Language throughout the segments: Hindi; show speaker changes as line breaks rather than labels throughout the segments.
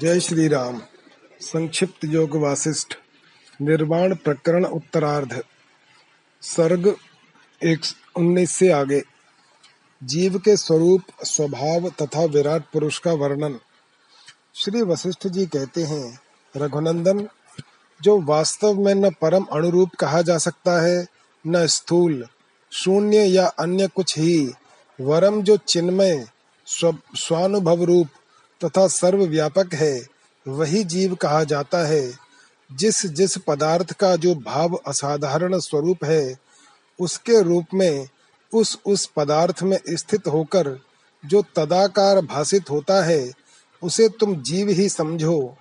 जय श्री राम संक्षिप्त योग वासिष्ठ निर्वाण प्रकरण उत्तरार्ध। सर्ग एक उन्नीस से आगे। जीव के स्वरूप, स्वभाव तथा विराट पुरुष का वर्णन। श्री वशिष्ठ जी कहते हैं, रघुनंदन, जो वास्तव में न परम अनुरूप कहा जा सकता है, न स्थूल, शून्य या अन्य कुछ ही, वरम जो चिन्मय स्वानुभव रूप तथा सर्वव्यापक है। वही जीव कहा जाता है। जिस जिस पदार्थ का जो भाव असाधारण स्वरूप है, उसके रूप में, उस उस पदार्थ में स्थित होकर जो तदाकार भाषित होता है, उसे तुम जीव ही समझो।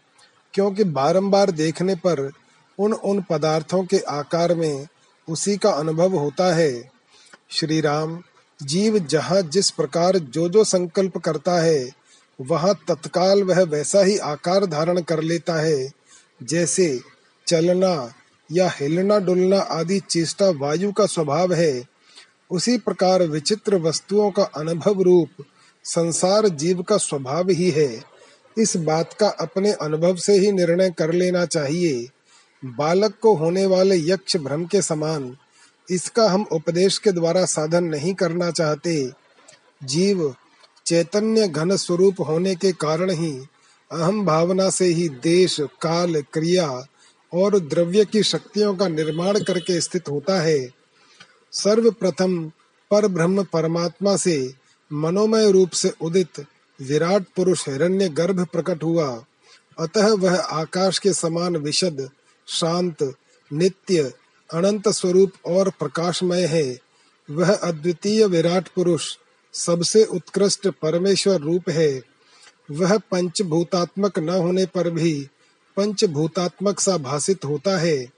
क्योंकि बारंबार देखने पर उन उन पदार्थों के आकार में उसी का अनुभव होता है। श्री राम जीव जहाँ जिस प्रकार जो जो संकल्प करता है वहाँ तत्काल वह वैसा ही आकार धारण कर लेता है, जैसे चलना या हिलना डुलना आदि चेष्टा वायु का स्वभाव है। उसी प्रकार विचित्र वस्तुओं का अनुभव रूप संसार जीव का स्वभाव ही है। इस बात का अपने अनुभव से ही निर्णय कर लेना चाहिए। बालक को होने वाले यक्ष भ्रम के समान इसका हम उपदेश के द्वारा साधन नहीं करना चाहते। जीव चैतन्य घन स्वरूप होने के कारण ही अहम भावना से ही देश, काल, क्रिया और द्रव्य की शक्तियों का निर्माण करके स्थित होता है। सर्वप्रथम पर ब्रह्म परमात्मा से मनोमय रूप से उदित विराट पुरुष हिरण्य गर्भ प्रकट हुआ। अतः वह आकाश के समान विशद, शांत, नित्य, अनंत स्वरूप और प्रकाशमय है। वह अद्वितीय विराट पुरुष सबसे उत्कृष्ट परमेश्वर रूप है। वह पंचभूतात्मक न होने पर भी पंचभूतात्मक सा भाषित होता है।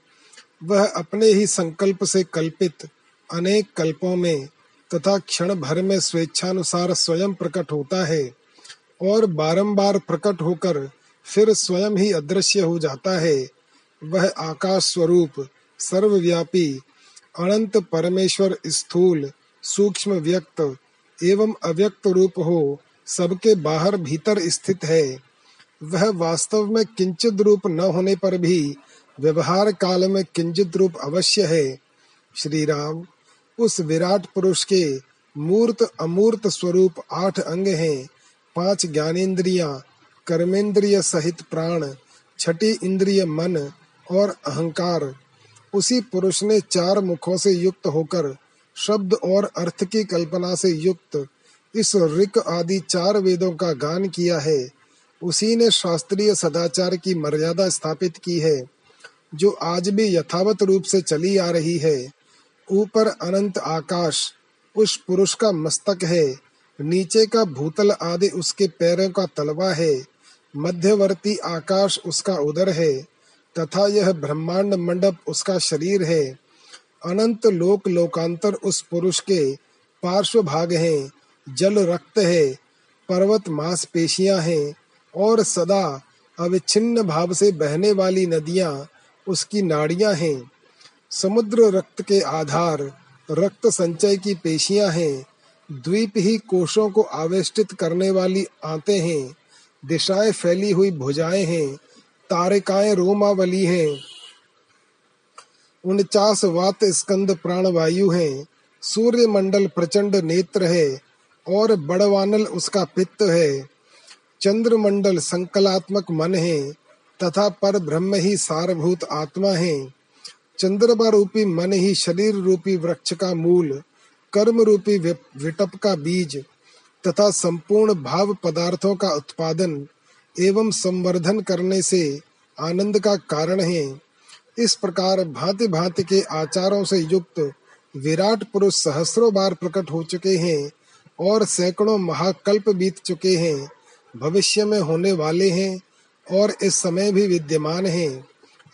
वह अपने ही संकल्प से कल्पित अनेक कल्पों में तथा क्षण भर में स्वेच्छानुसार स्वयं प्रकट होता है और बारंबार प्रकट होकर फिर स्वयं ही अदृश्य हो जाता है। वह आकाश स्वरूप, सर्वव्यापी, अनंत परमेश्वर स्थूल, सूक्ष्म व्यक्त एवं अव्यक्त रूप हो, सबके बाहर भीतर स्थित है। वह वास्तव में किंचित रूप न होने पर भी व्यवहार काल में किंचित रूप अवश्य है। श्री राम उस विराट पुरुष के मूर्त अमूर्त स्वरूप आठ अंग हैं, पाँच ज्ञानेन्द्रिया, कर्मेंद्रिय सहित प्राण, छठी इंद्रिय मन और अहंकार। उसी पुरुष ने चार मुखों से युक्त होकर शब्द और अर्थ की कल्पना से युक्त इस ऋक आदि चार वेदों का गान किया है। उसी ने शास्त्रीय सदाचार की मर्यादा स्थापित की है, जो आज भी यथावत रूप से चली आ रही है। ऊपर अनंत आकाश, उस पुरुष का मस्तक है, नीचे का भूतल आदि उसके पैरों का तलवा है, मध्यवर्ती आकाश उसका उदर है, तथा यह ब्रह्मांड मंडप उसका शरीर है। अनंत लोक लोकांतर उस पुरुष के पार्श्व भाग हैं, जल रक्त है, पर्वत मांस पेशियाँ हैं और सदा अविच्छिन्न भाव से बहने वाली नदियाँ उसकी नाड़ियाँ हैं। समुद्र रक्त के आधार, रक्त संचय की पेशियाँ हैं, द्वीप ही कोशों को आवेष्टित करने वाली आते हैं, दिशाएँ फैली हुई भुजाएँ हैं, तारिकाएँ रोमावली हैं। उनचास वात स्कंद प्राण वायु है। सूर्य मंडल प्रचंड नेत्र है और बड़वानल उसका पित्त है। चंद्र मंडल संकलात्मक मन है तथा पर ब्रह्म ही सारभूत आत्मा है। चंद्रमा रूपी मन ही शरीर रूपी वृक्ष का मूल कर्म रूपी विटप का बीज तथा संपूर्ण भाव पदार्थों का उत्पादन एवं संवर्धन करने से आनंद का कारण है। इस प्रकार भांति भांति के आचारों से युक्त विराट पुरुष सहस्रों बार प्रकट हो चुके हैं और सैकड़ों महाकल्प बीत चुके हैं, भविष्य में होने वाले हैं और इस समय भी विद्यमान हैं।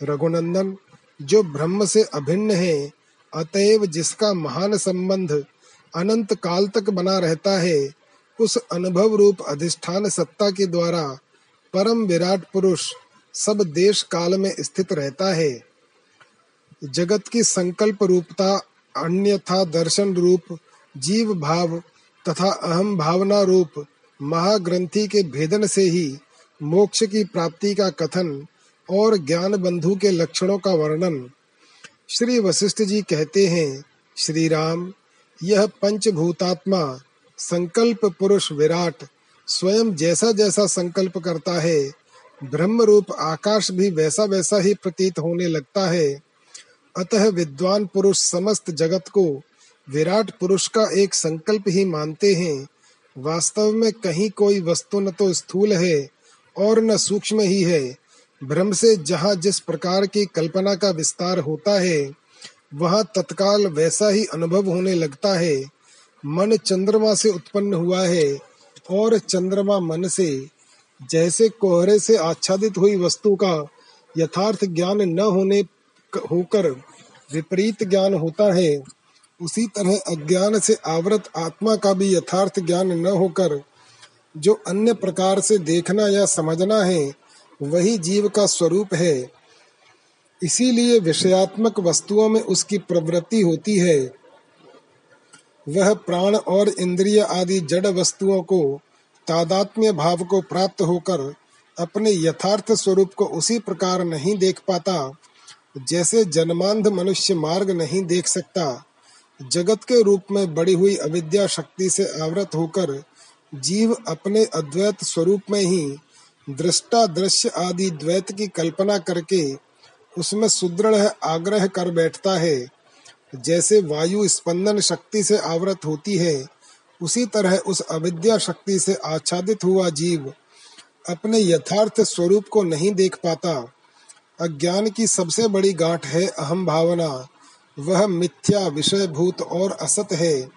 रघुनंदन, जो ब्रह्म से अभिन्न है, अतएव जिसका महान संबंध अनंत काल तक बना रहता है, उस अनुभव रूप अधिष्ठान सत्ता के द्वारा परम विराट पुरुष सब देश काल में स्थित रहता है। जगत की संकल्प रूपता, अन्यथा दर्शन रूप, जीव भाव तथा अहम भावना रूप, महाग्रंथि के भेदन से ही मोक्ष की प्राप्ति का कथन और ज्ञान बंधु के लक्षणों का वर्णन। श्री वशिष्ठ जी कहते हैं श्री राम यह पंचभूतात्मा संकल्प पुरुष विराट, स्वयं जैसा जैसा संकल्प करता है ब्रह्म रूप आकाश भी वैसा वैसा ही प्रतीत होने लगता है। अतः विद्वान पुरुष समस्त जगत को विराट पुरुष का एक संकल्प ही मानते हैं। वास्तव में कहीं कोई वस्तु न तो स्थूल है और न सूक्ष्म ही है। ब्रह्म से जहाँ जिस प्रकार की कल्पना का विस्तार होता है, वहाँ तत्काल वैसा ही अनुभव होने लगता है। मन चंद्रमा से उत्पन्न हुआ है और चंद्रमा मन से। जैसे कोहरे से आच्छादित हुई वस्तु का यथार्थ ज्ञान न होने होकर विपरीत ज्ञान होता है, उसी तरह अज्ञान से आवृत आत्मा का भी यथार्थ ज्ञान न होकर जो अन्य प्रकार से देखना या समझना है, वही जीव का स्वरूप है। इसीलिए विषयात्मक वस्तुओं में उसकी प्रवृत्ति होती है। वह प्राण और इंद्रिय आदि जड़ वस्तुओं को, तादात्म्य भाव को प्राप्त होकर अपने यथार्थ स्वरूप को उसी प्रकार नहीं देख पाता। जैसे जन्मांध मनुष्य मार्ग नहीं देख सकता, जगत के रूप में बड़ी हुई अविद्या शक्ति से आवृत होकर जीव अपने अद्वैत स्वरूप में ही दृष्टा दृश्य आदि द्वैत की कल्पना करके उसमें सुदृढ़ आग्रह कर बैठता है। जैसे वायु स्पंदन शक्ति से आवृत होती है, उसी तरह उस अविद्या शक्ति से आच्छादित हुआ जीव अपने यथार्थ स्वरूप को नहीं देख पाता। अज्ञान की सबसे बड़ी गांठ है अहम भावना। वह मिथ्या विषय भूत और असत है।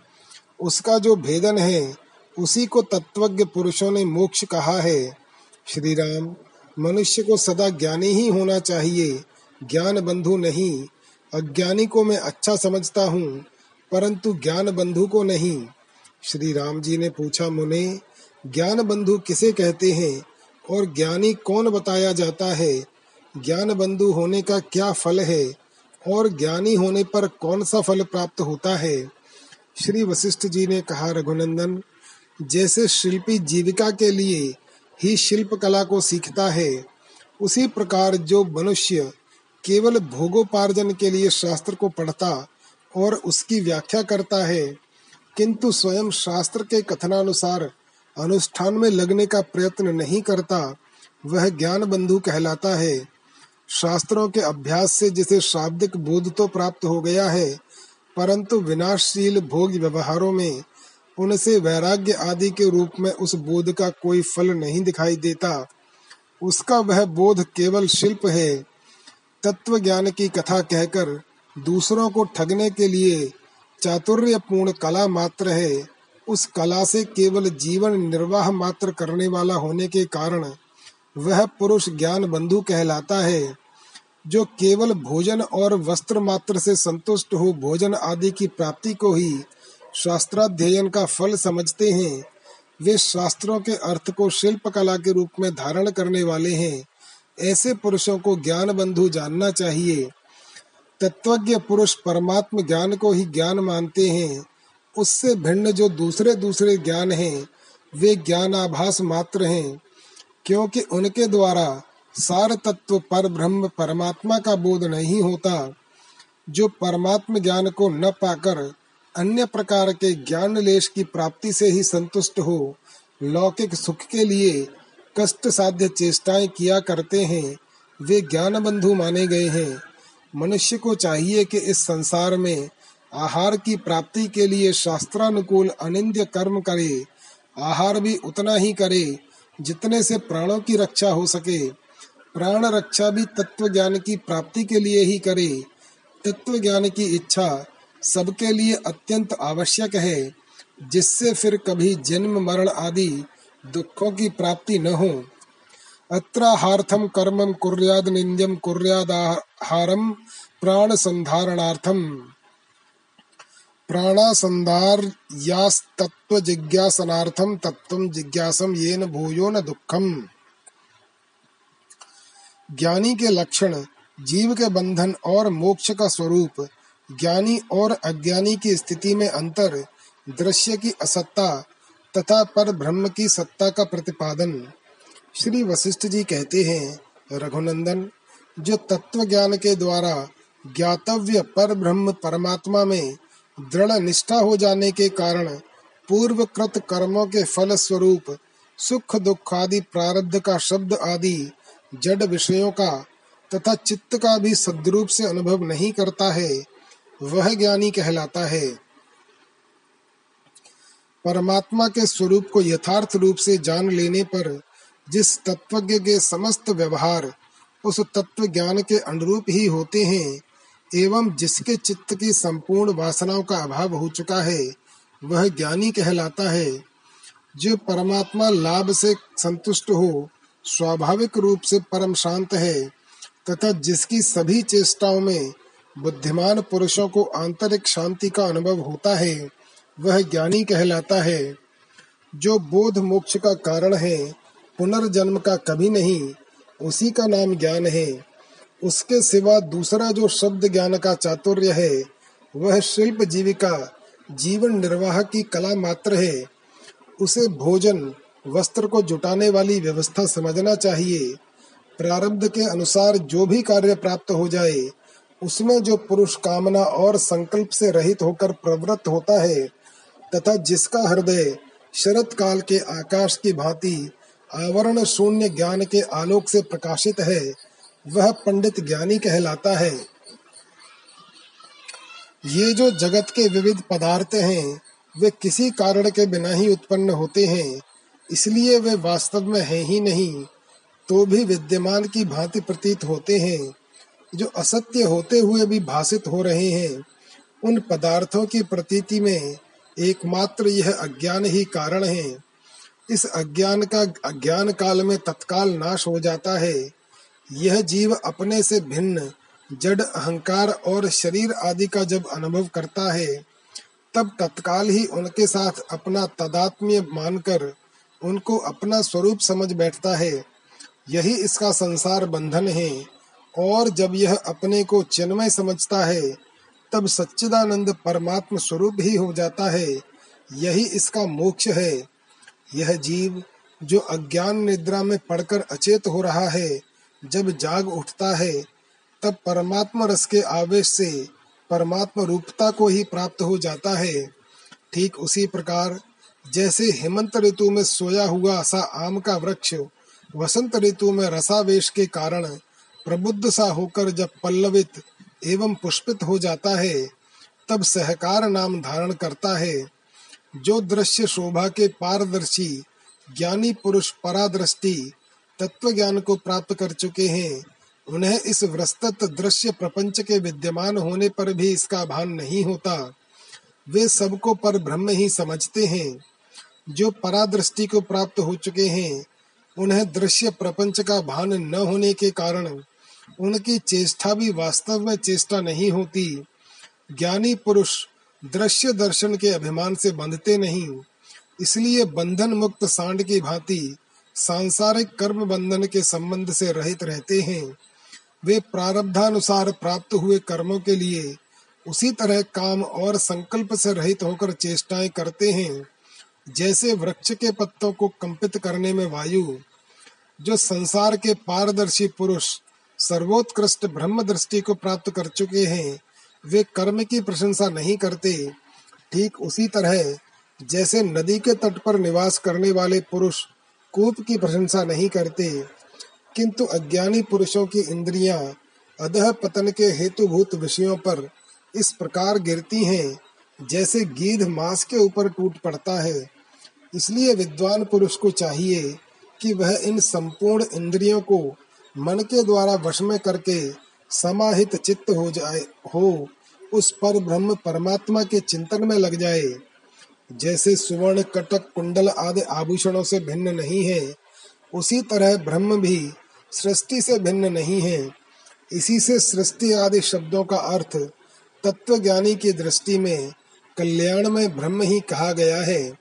उसका जो भेदन है, उसी को तत्वज्ञ पुरुषों ने मोक्ष कहा है। श्री राम मनुष्य को सदा ज्ञानी ही होना चाहिए। ज्ञान बंधु नहीं। अज्ञानी को मैं अच्छा समझता हूँ, परंतु ज्ञान बंधु को नहीं। श्री राम जी ने पूछा, मुने, ज्ञान बंधु किसे कहते हैं? और ज्ञानी कौन बताया जाता है? ज्ञान बंधु होने का क्या फल है? और ज्ञानी होने पर कौन सा फल प्राप्त होता है? श्री वशिष्ठ जी ने कहा, रघुनंदन, जैसे शिल्पी जीविका के लिए ही शिल्प कला को सीखता है, उसी प्रकार जो मनुष्य केवल भोगोपार्जन के लिए शास्त्र को पढ़ता और उसकी व्याख्या करता है, किंतु स्वयं शास्त्र के कथनानुसार अनुष्ठान में लगने का प्रयत्न नहीं करता, वह ज्ञान बंधु कहलाता है। शास्त्रों के अभ्यास से जिसे शाब्दिक बोध तो प्राप्त हो गया है, परंतु विनाशशील भोग व्यवहारों में उनसे वैराग्य आदि के रूप में उस बोध का कोई फल नहीं दिखाई देता। उसका वह बोध केवल शिल्प है। तत्व ज्ञान की कथा कहकर दूसरों को ठगने के लिए चातुर्यपूर्ण कला मात्र है। उस कला से केवल जीवन निर्वाह मात्र करने वाला होने के कारण वह पुरुष ज्ञान बंधु कहलाता है, जो केवल भोजन और वस्त्र मात्र से संतुष्ट हो भोजन आदि की प्राप्ति को ही शास्त्राध्ययन का फल समझते हैं। वे शास्त्रों के अर्थ को शिल्प कला के रूप में धारण करने वाले हैं। ऐसे पुरुषों को ज्ञान बंधु जानना चाहिए। तत्वज्ञ पुरुष परमात्म ज्ञान को ही ज्ञान मानते हैं। उससे भिन्न जो दूसरे दूसरे ज्ञान हैं, वे ज्ञान आभास मात्र हैं। क्योंकि उनके द्वारा सार तत्व पर ब्रह्म परमात्मा का बोध नहीं होता, जो परमात्म ज्ञान को न पाकर अन्य प्रकार के ज्ञान लेश की प्राप्ति से ही संतुष्ट हो, लौकिक सुख के लिए कष्ट साध्य चेष्टाएँ किया करते हैं, वे ज्ञान बंधु माने गए हैं। मनुष्य को चाहिए कि इस संसार में आहार की प्राप्ति के लिए शास्त्रानुकूल अनिंद्य कर्म करे, आहार भी उतना ही करे जितने से प्राणों की रक्षा हो सके, प्राण रक्षा भी तत्व ज्ञान की प्राप्ति के लिए ही करे। तत्व ज्ञान की इच्छा सबके लिए अत्यंत आवश्यक है, जिससे फिर कभी जन्म, मरण आदि दुखों की प्राप्ति न हो। अत्राहार्थम कर्मम कुर्याद निंद्यम कुर्यादाहारम प्राण संधारणार्थम प्राणासंधार्यास्तत्त्वजिज्ञासनार्थं तत्त्वं जिज्ञासम येन भूयो न दुःखम। ज्ञानी के लक्षण, जीव के बंधन और मोक्ष का स्वरूप, ज्ञानी और अज्ञानी की स्थिति में अंतर, दृश्य की असत्ता तथा पर ब्रह्म की सत्ता का प्रतिपादन। श्री वशिष्ठ जी कहते हैं, रघुनंदन, जो तत्व ज्ञान के द्वारा ज्ञातव्य पर ब्रह्म परमात्मा में दृढ़ निष्ठा हो जाने के कारण पूर्व कृत कर्मों के फल स्वरूप सुख दुख आदि प्रारब्ध का शब्द आदि जड़ विषयों का तथा चित्त का भी सद्रूप से अनुभव नहीं करता है, वह ज्ञानी कहलाता है। परमात्मा के स्वरूप को यथार्थ रूप से जान लेने पर जिस तत्वज्ञ के समस्त व्यवहार उस तत्व ज्ञान के अनुरूप ही होते हैं एवं जिसके चित्त की संपूर्ण वासनाओं का अभाव हो चुका है, वह ज्ञानी कहलाता है। जो परमात्मा लाभ से संतुष्ट हो, स्वाभाविक रूप से परम शांत है, तथा जिसकी सभी चेष्टाओं में बुद्धिमान पुरुषों को आंतरिक शांति का अनुभव होता है, वह ज्ञानी कहलाता है। जो बोध मोक्ष का कारण है, पुनर्जन्म का कभी नहीं, उसी का नाम ज्ञान है। उसके सिवा दूसरा जो शब्द ज्ञान का चातुर्य है, वह शिल्प जीविका, जीवन निर्वाह की कला मात्र है। उसे भोजन, वस्त्र को जुटाने वाली व्यवस्था समझना चाहिए। प्रारब्ध के अनुसार जो भी कार्य प्राप्त हो जाए, उसमें जो पुरुष कामना और संकल्प से रहित होकर प्रवृत्त होता है, तथा जिसका हृदय शरत काल के आकाश की भांति आवरण शून्य ज्ञान के आलोक से प्रकाशित है वह पंडित ज्ञानी कहलाता है। ये जो जगत के विविध पदार्थ हैं, वे किसी कारण के बिना ही उत्पन्न होते हैं, इसलिए वे वास्तव में हैं ही नहीं तो भी विद्यमान की भांति प्रतीत होते हैं, जो असत्य होते हुए भी भाषित हो रहे हैं। उन पदार्थों की प्रतीति में एकमात्र यह अज्ञान ही कारण है। इस अज्ञान का, अज्ञान काल में तत्काल नाश हो जाता है। यह जीव अपने से भिन्न, जड़, अहंकार और शरीर आदि का जब अनुभव करता है, तब तत्काल ही उनके साथ अपना तदात्म्य मानकर उनको अपना स्वरूप समझ बैठता है। यही इसका संसार बंधन है। और जब यह अपने को चिन्मय समझता है, तब सच्चिदानंद परमात्म स्वरूप ही हो जाता है। यही इसका मोक्ष है। यह जीव, जो अज्ञान निद्रा में पड़कर अचेत हो रहा है जब जाग उठता है, तब परमात्मा रस के आवेश से परमात्मा रूपता को ही प्राप्त हो जाता है। ठीक उसी प्रकार, जैसे हेमंत ऋतु में सोया हुआ सा आम का वृक्ष, वसंत ऋतु में रसावेश के कारण प्रबुद्ध सा होकर जब पल्लवित एवं पुष्पित हो जाता है, तब सहकार नाम धारण करता है। जो दृश्य शोभा के पारदर्शी, ज्ञानी पुरुष परादृष्टि तत्व ज्ञान को प्राप्त कर चुके हैं। उन्हें इस विस्तृत दृश्य प्रपंच के विद्यमान होने पर भी इसका भान नहीं होता। वे सबको पर ब्रह्म ही समझते हैं। जो परादृष्टि को प्राप्त हो चुके हैं, उन्हें दृश्य प्रपंच का भान न होने के कारण उनकी चेष्टा भी वास्तव में चेष्टा नहीं होती। ज्ञानी पुरुष दृश्य दर्शन के अभिमान से बंधते नहीं, इसलिए बंधन मुक्त सांड की भांति सांसारिक कर्म बंधन के संबंध से रहित रहते हैं। वे प्रारब्धानुसार प्राप्त हुए कर्मों के लिए उसी तरह काम और संकल्प से रहित होकर चेष्टाएँ करते हैं। जैसे वृक्ष के पत्तों को कंपित करने में वायु, जो संसार के पारदर्शी पुरुष, सर्वोत्कृष्ट ब्रह्म दृष्टि को प्राप्त कर चुके हैं, वे कर्म की प्रशंसा नहीं करते। ठीक उसी तरह, जैसे नदी के तट पर निवास करने वाले पुरुष कूप की प्रशंसा नहीं करते, किंतु अज्ञानी पुरुषों की इंद्रियाँ अधह पतन के हेतुभूत विषयों पर इस प्रकार गिरती हैं, जैसे गीध मांस के ऊपर टूट पड़ता है। इसलिए विद्वान पुरुष को चाहिए कि वह इन संपूर्ण इंद्रियों को मन के द्वारा वश में करके समाहित चित्त हो जाए, हो, उस पर ब्रह्म परमात्मा के चिंतन में लग जाए। जैसे सुवर्ण, कटक, कुंडल आदि आभूषणों से भिन्न नहीं है, उसी तरह ब्रह्म भी सृष्टि से भिन्न नहीं है। इसी से सृष्टि आदि शब्दों का अर्थ तत्व ज्ञानी की दृष्टि में कल्याण में ब्रह्म ही कहा गया है।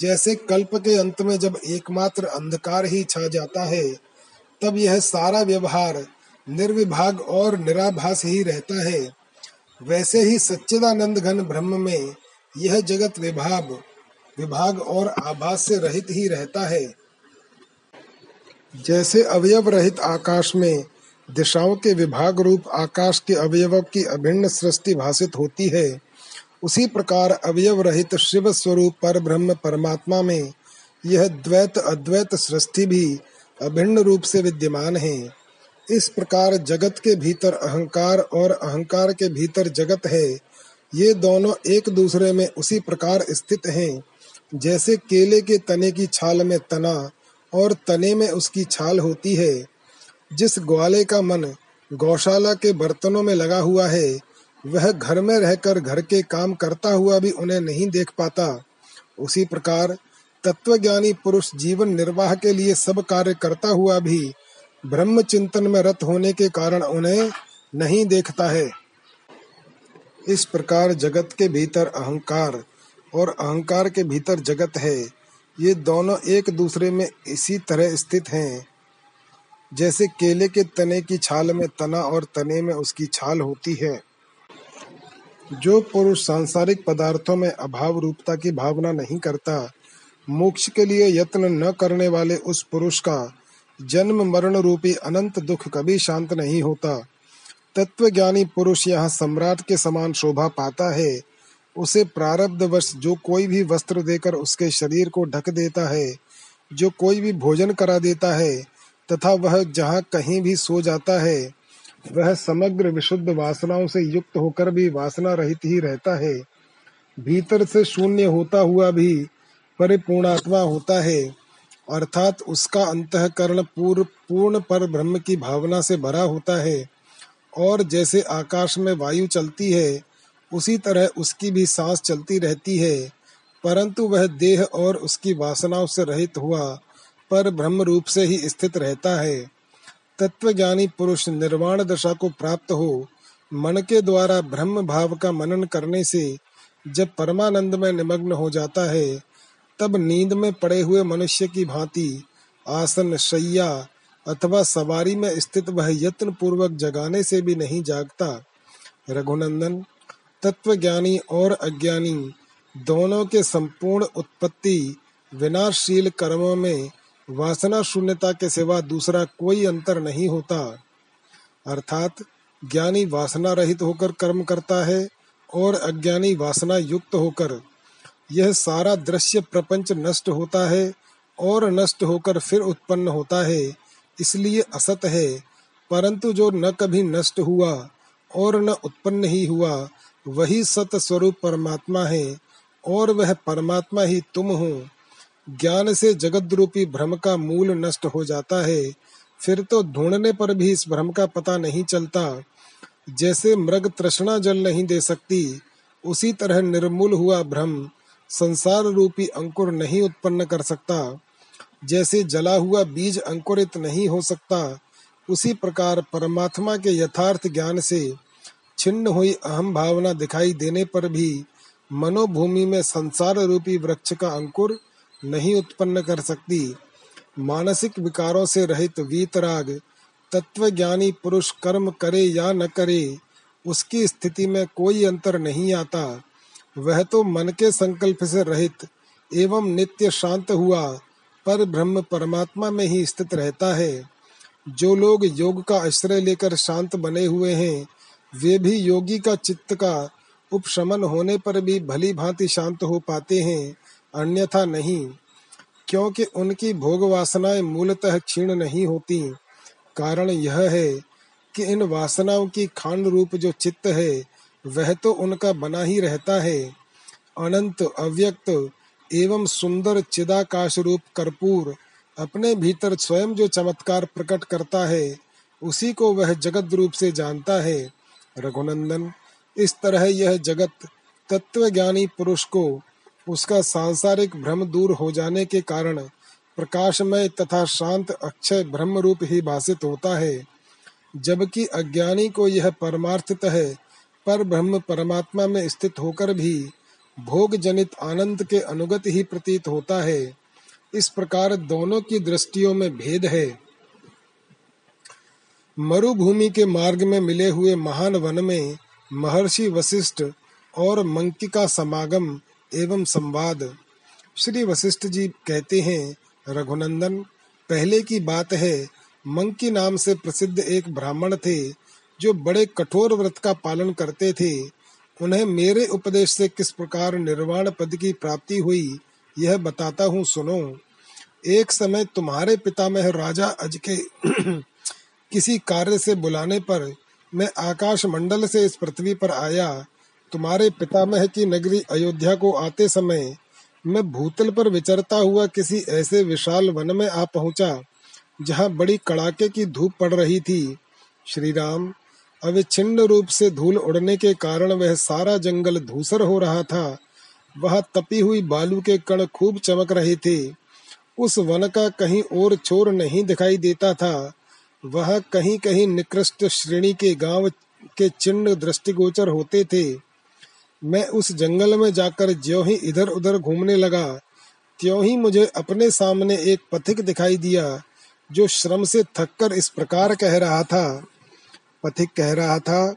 जैसे कल्प के अंत में जब एकमात्र अंधकार ही छा जाता है, तब यह सारा व्यवहार निर्विभाग और निराभास ही रहता है। वैसे ही सच्चिदानंद घन ब्रह्म में यह जगत विभाग विभाग और आभास से रहित ही रहता है। जैसे अवयव रहित आकाश में दिशाओं के विभाग रूप आकाश के अवयवों की अभिन्न सृष्टि भाषित होती है, उसी प्रकार अवयव रहित शिव स्वरूप पर ब्रह्म परमात्मा में यह द्वैत अद्वैत सृष्टि भी अभिन्न रूप से विद्यमान है। इस प्रकार जगत के भीतर अहंकार और अहंकार के भीतर जगत है। ये दोनों एक दूसरे में उसी प्रकार स्थित हैं, जैसे केले के तने की छाल में तना और तने में उसकी छाल होती है। जिस ग्वाले का मन गौशाला के बर्तनों में लगा हुआ है, वह घर में रहकर घर के काम करता हुआ भी उन्हें नहीं देख पाता। उसी प्रकार तत्वज्ञानी पुरुष जीवन निर्वाह के लिए सब कार्य करता हुआ भी ब्रह्म चिंतन में रत होने के कारण उन्हें नहीं देखता है। इस प्रकार जगत के भीतर अहंकार और अहंकार के भीतर जगत है। ये दोनों एक दूसरे में इसी तरह स्थित हैं। जैसे केले के तने की छाल में तना और तने में उसकी छाल होती है। जो पुरुष सांसारिक पदार्थों में अभाव रूपता की भावना नहीं करता, मोक्ष के लिए यत्न न करने वाले उस पुरुष का जन्म मरण रूपी अनंत दुख कभी शांत नहीं होता। तत्वज्ञानी पुरुष यहाँ सम्राट के समान शोभा पाता है। उसे प्रारब्ध वश जो कोई भी वस्त्र देकर उसके शरीर को ढक देता है, जो कोई भी भोजन करा देता है, तथा वह जहाँ कहीं भी सो जाता है, वह समग्र विशुद्ध वासनाओं से युक्त होकर भी वासना रहित ही रहता है। भीतर से शून्य होता हुआ भी परिपूर्णात्मा होता है, अर्थात उसका अंतकरण पूर्ण पूर्ण पर ब्रह्म की भावना से भरा होता है। और जैसे आकाश में वायु चलती है, उसी तरह उसकी भी सांस चलती रहती है। परंतु वह देह और उसकी वासनाओं से रहित हुआ, पर ब्रह्म रूप से ही स्थित रहता है। तत्वज्ञानी पुरुष निर्वाण दशा को प्राप्त हो, मन के द्वारा ब्रह्म भाव का मनन करने से जब परमानंद में निमग्न हो जाता है, तब नींद में पड़े हुए मनुष्य की भांति आसन, शैया अथवा सवारी में स्थित वह यत्न पूर्वक जगाने से भी नहीं जागता। रघुनंदन, तत्वज्ञानी और अज्ञानी, दोनों के संपूर्ण उत्पत्ति विनाशशील कर्मों में वासना शून्यता के सिवा दूसरा कोई अंतर नहीं होता। अर्थात, ज्ञानी वासना रहित होकर कर्म करता है और अज्ञानी वासना युक्त होकर। यह सारा दृश्य प्रपंच नष्ट होता है और नष्ट होकर फिर उत्पन्न होता है। इसलिए असत है, परंतु जो न कभी नष्ट हुआ और न उत्पन्न ही हुआ, वही सत स्वरूप परमात्मा है, और वह परमात्मा ही तुम हो। ज्ञान से जगत रूपी भ्रम का मूल नष्ट हो जाता है, फिर तो ढूँढने पर भी इस भ्रम का पता नहीं चलता। जैसे मृग तृष्णा जल नहीं दे सकती, उसी तरह निर्मूल हुआ भ्रम संसार रूपी अंकुर नहीं उत्पन्न कर सकता। जैसे जला हुआ बीज अंकुरित नहीं हो सकता, उसी प्रकार परमात्मा के यथार्थ ज्ञान से छिन्न हुई अहम भावना दिखाई देने पर भी मनोभूमि में संसार रूपी वृक्ष का अंकुर नहीं उत्पन्न कर सकती। मानसिक विकारों से रहित वीतराग, तत्वज्ञानी पुरुष कर्म करे या न करे, उसकी स्थिति में कोई अंतर नहीं आता। वह तो मन के संकल्प से रहित एवं नित्य शांत हुआ पर ब्रह्म परमात्मा में ही स्थित रहता है। जो लोग योग का आश्रय लेकर शांत बने हुए हैं, वे भी योगी का चित्त का उपशमन होने पर भी भली भांति शांत हो पाते हैं, अन्यथा नहीं। क्योंकि उनकी भोग वासनाएँ मूलतः क्षीण नहीं होती। कारण यह है कि इन वासनाओं की खान रूप जो चित्त है, वह तो उनका बना ही रहता है। अनंत, अव्यक्त एवं सुंदर चिदाकाश रूप कर्पूर अपने भीतर स्वयं जो चमत्कार प्रकट करता है, उसी को वह जगत रूप से जानता है। रघुनंदन, इस तरह यह जगत तत्वज्ञानी पुरुष को उसका सांसारिक भ्रम दूर हो जाने के कारण प्रकाशमय तथा शांत अक्षय ब्रह्म रूप ही भाषित होता है। जबकि अज्ञानी को यह परमार्थतः पर ब्रह्म परमात्मा में स्थित होकर भी भोग जनित आनंद के अनुगत ही प्रतीत होता है। इस प्रकार दोनों की दृष्टियों में भेद है। मरुभूमि के मार्ग में मिले हुए महान वन में महर्षि वशिष्ठ और मंकी का समागम एवं संवाद। श्री वशिष्ठ जी कहते हैं, रघुनंदन, पहले की बात है, मंकी नाम से प्रसिद्ध एक ब्राह्मण थे, जो बड़े कठोर व्रत का पालन करते थे। उन्हें मेरे उपदेश से किस प्रकार निर्वाण पद की प्राप्ति हुई, यह बताता हूँ, सुनो। एक समय तुम्हारे पिता पितामह राजा अज के किसी कार्य से बुलाने पर मैं आकाश मंडल से इस पृथ्वी पर आया। तुम्हारे पितामह की नगरी अयोध्या को आते समय मैं भूतल पर विचरता हुआ किसी ऐसे विशाल वन में आ पहुँचा, जहाँ बड़ी कड़ाके की धूप पड़ रही थी। श्री राम अविच्छिन्न रूप से धूल उड़ने के कारण वह सारा जंगल धूसर हो रहा था। वह तपी हुई बालू के कण खूब चमक रहे थे। उस वन का कहीं और छोर नहीं दिखाई देता था। वह कहीं कहीं निकृष्ट श्रेणी के गाँव के चिन्ह दृष्टिगोचर होते थे। मैं उस जंगल में जाकर ज्यो ही इधर उधर घूमने लगा, त्यों ही मुझे अपने सामने एक पथिक दिखाई दिया, जो श्रम से थककर इस प्रकार कह रहा था। पथिक कह रहा था,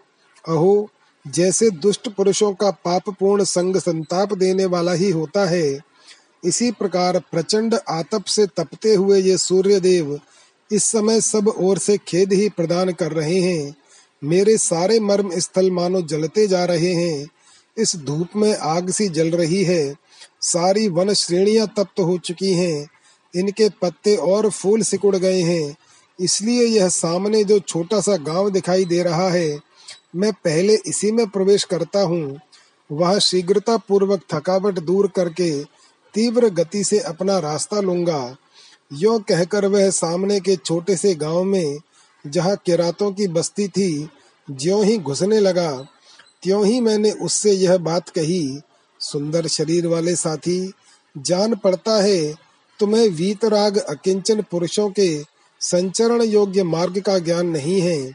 अहो, जैसे दुष्ट पुरुषों का पाप पूर्ण संग संताप देने वाला ही होता है, इसी प्रकार प्रचंड आतप से तपते हुए ये सूर्य देव इस समय सब ओर से खेद ही प्रदान कर रहे हैं। मेरे सारे मर्म स्थल मानो जलते जा रहे हैं। इस धूप में आग सी जल रही है। सारी वन श्रेणियाँ तप्त हो चुकी हैं। इनके पत्ते और फूल सिकुड़ गए हैं। इसलिए यह सामने जो छोटा सा गाँव दिखाई दे रहा है, मैं पहले इसी में प्रवेश करता हूँ। वह शीघ्रता पूर्वक थकावट दूर करके तीव्र गति से अपना रास्ता लूँगा। यो कहकर वह सामने के छोटे से गाँव में, जहाँ किरातों की बस्ती थी, ज्यो ही घुसने लगा। त्यों ही मैंने उससे यह बात कही, सुंदर शरीर वाले साथी, जान पड़ता है, तुम्हें वीतराग अकिंचन पुरुषों के संचरण योग्य मार्ग का ज्ञान नहीं है।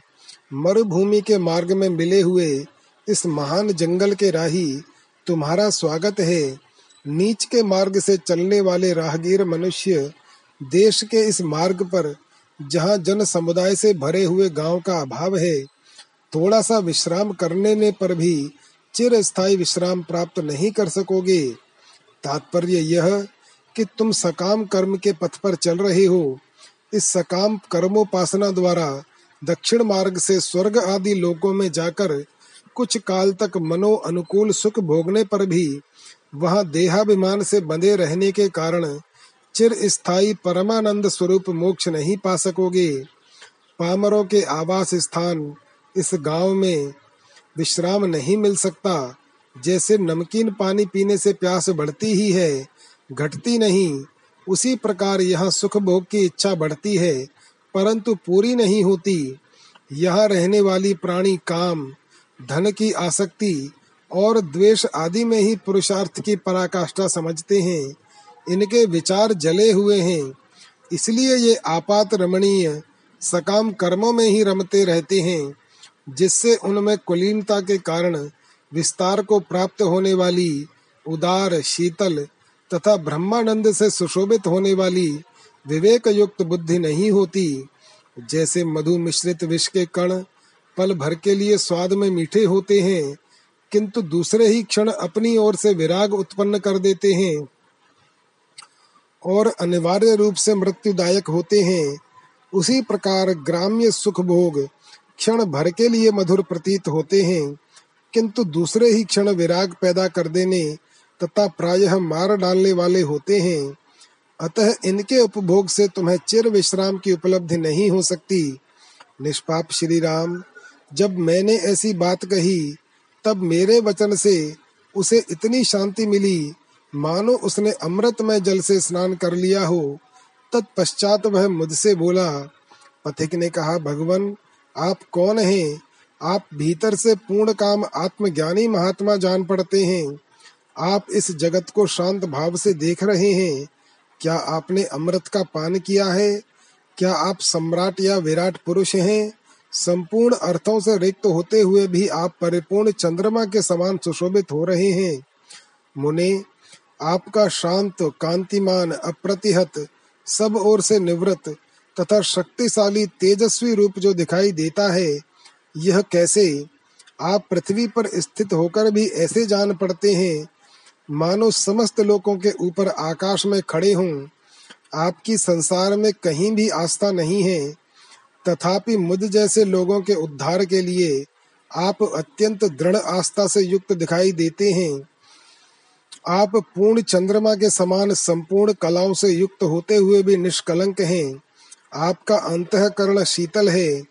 मरुभूमि के मार्ग में मिले हुए इस महान जंगल के राही तुम्हारा स्वागत है। नीच के मार्ग से चलने वाले राहगीर मनुष्य देश के इस मार्ग पर, जहाँ जन समुदाय से भरे हुए गाँव का अभाव है थोड़ा सा विश्राम करने ने पर भी चिर स्थायी विश्राम प्राप्त नहीं कर सकोगे। तात्पर्य यह कि तुम सकाम कर्म के पथ पर चल रहे हो। इस सकाम कर्मोपासना द्वारा दक्षिण मार्ग से स्वर्ग आदि लोकों में जाकर कुछ काल तक मनो अनुकूल सुख भोगने पर भी वहाँ देहाभिमान से बंधे रहने के कारण चिर स्थायी परमानंद स्वरूप मोक्ष नहीं पा सकोगे। पामरों के आवास स्थान इस गाँव में विश्राम नहीं मिल सकता। जैसे नमकीन पानी पीने से प्यास बढ़ती ही है, घटती नहीं। उसी प्रकार यहाँ सुख भोग की इच्छा बढ़ती है, परंतु पूरी नहीं होती। यहाँ रहने वाली प्राणी काम, धन की आसक्ति और द्वेष आदि में ही पुरुषार्थ की पराकाष्ठा समझते हैं। इनके विचार जले हुए हैं। इसलिए ये आपात रमणीय, सकाम कर्मों में ही रमते रहते हैं, जिससे उनमें कुलीनता के कारण विस्तार को प्राप्त होने वाली उदार, शीतल तथा ब्रह्मानंद से सुशोभित होने वाली विवेक युक्त बुद्धि नहीं होती। जैसे मधु मिश्रित विष के कण पल भर के लिए स्वाद में मीठे होते हैं, किंतु दूसरे ही क्षण अपनी ओर से विराग उत्पन्न कर देते हैं और अनिवार्य रूप से मृत्युदायक होते हैं। उसी प्रकार ग्राम्य सुख भोग क्षण भर के लिए मधुर प्रतीत होते हैं, किंतु दूसरे ही क्षण विराग पैदा कर देने तथा प्रायः मार डालने वाले होते हैं। अतः इनके उपभोग से तुम्हें चिर विश्राम की उपलब्धि नहीं हो सकती। निष्पाप श्री राम जब मैंने ऐसी बात कही, तब मेरे वचन से उसे इतनी शांति मिली। मानो उसने अमृत में जल से स्नान कर लिया हो। तत्पश्चात वह मुझसे बोला, पथिक ने कहा, भगवान, आप कौन हैं? आप भीतर से पूर्ण काम आत्मज्ञानी महात्मा जान पड़ते हैं। आप इस जगत को शांत भाव से देख रहे हैं? क्या आपने अमृत का पान किया है? क्या आप सम्राट या विराट पुरुष हैं? संपूर्ण अर्थों से रिक्त होते हुए भी आप परिपूर्ण चंद्रमा के समान सुशोभित हो रहे हैं। मुने, आपका शांत, कांतिमान, अप्रतिहत, सब ओर से निवृत्त तथा शक्तिशाली, तेजस्वी रूप जो दिखाई देता है, यह कैसे? आप पृथ्वी पर स्थित होकर भी ऐसे जान पड़ते हैं मानो समस्त लोगों के ऊपर आकाश में खड़े हों। आपकी संसार में कहीं भी आस्था नहीं है। तथापि मुझ जैसे लोगों के उद्धार के लिए आप अत्यंत दृढ़ आस्था से युक्त दिखाई देते हैं। आप पूर्ण चंद्रमा के समान संपूर्ण कलाओं से युक्त होते हुए भी निष्कलंक हैं। आपका अंतकरण शीतल है।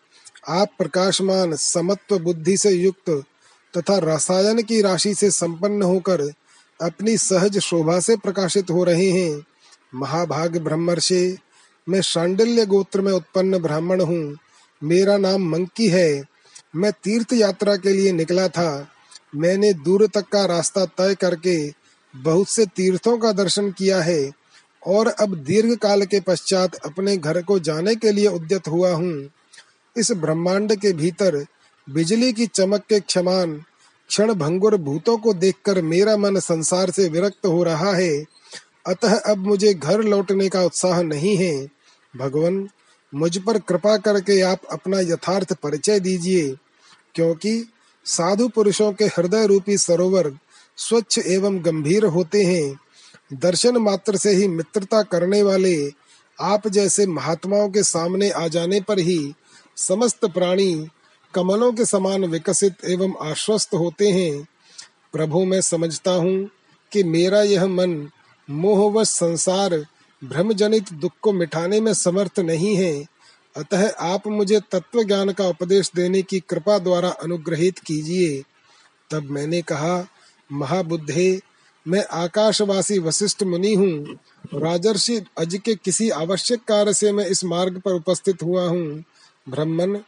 आप प्रकाशमान, समत्व बुद्धि से युक्त तथा रसायन की राशि से संपन्न होकर अपनी सहज शोभा से प्रकाशित हो रहे हैं। महाभाग ब्रह्मर्षि, मैं शांडिल्य गोत्र में उत्पन्न ब्राह्मण हूँ। मेरा नाम मंकी है। मैं तीर्थ यात्रा के लिए निकला था। मैंने दूर तक का रास्ता तय करके बहुत से तीर्थों का दर्शन किया है और अब दीर्घ काल के पश्चात अपने घर को जाने के लिए उद्यत हुआ हूँ। इस ब्रह्मांड के भीतर बिजली की चमक के क्षमान क्षण भंगुर भूतों को देखकर मेरा मन संसार से विरक्त हो रहा है। अतः अब मुझे घर लौटने का उत्साह नहीं है। भगवान, मुझ पर कृपा करके आप अपना यथार्थ परिचय दीजिए, क्योंकि साधु पुरुषों के हृदय रूपी सरोवर स्वच्छ एवं गंभीर होते हैं। दर्शन मात्र से ही मित्रता करने वाले, आप जैसे महात्माओं के सामने आ जाने पर ही समस्त प्राणी कमलों के समान विकसित एवं आश्वस्त होते हैं। प्रभु, मैं समझता हूँ कि मेरा यह मन मोहवश संसार भ्रम जनित दुख को मिटाने में समर्थ नहीं है। अतः आप मुझे तत्व ज्ञान का उपदेश देने की कृपा द्वारा अनुग्रहित कीजिए। तब मैंने कहा, महाबुद्धे, मैं आकाशवासी वशिष्ठ मुनि हूँ। राजर्षि अज के किसी आवश्यक कार्य से मैं इस मार्ग पर उपस्थित हुआ हूँ। ब्रह्मन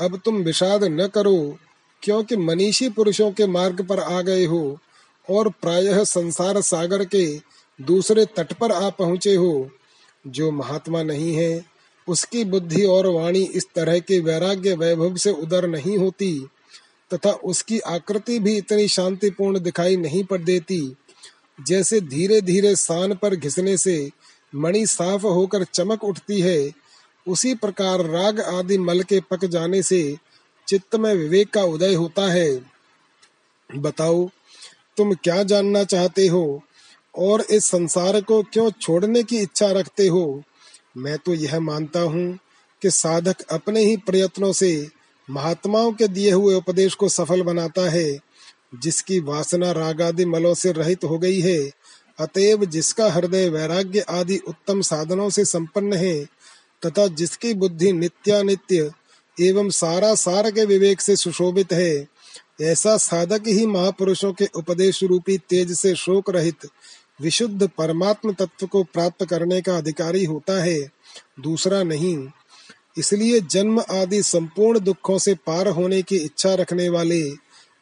अब तुम विषाद न करो, क्योंकि मनीषी पुरुषों के मार्ग पर आ गए हो, और प्रायः संसार सागर के दूसरे तट पर आ पहुँचे हो। जो महात्मा नहीं है, उसकी बुद्धि और वाणी इस तरह के वैराग्य वैभव से उदर नहीं होती, तथा उसकी आकृति भी इतनी शांतिपूर्ण दिखाई नहीं पड़ देती। जैसे धीरे धीरे सान पर घिसने से मणि साफ़ होकर चमक उठती है उसी प्रकार राग आदि मल के पक जाने से चित्त में विवेक का उदय होता है। बताओ, तुम क्या जानना चाहते हो? और इस संसार को क्यों छोड़ने की इच्छा रखते हो? मैं तो यह मानता हूँ कि साधक अपने ही प्रयत्नों से महात्माओं के दिए हुए उपदेश को सफल बनाता है, जिसकी वासना राग आदि मलों से रहित हो गई है। अतएव जिसका हृदय वैराग्य आदि उत्तम साधनों से संपन्न है तथा जिसकी बुद्धि नित्यानित्य एवं सारा सार के विवेक से सुशोभित है, ऐसा साधक ही महापुरुषों के उपदेश रूपी तेज से शोक रहित, विशुद्ध परमात्म तत्व को प्राप्त करने का अधिकारी होता है। दूसरा नहीं, इसलिए जन्म आदि संपूर्ण दुखों से पार होने की इच्छा रखने वाले,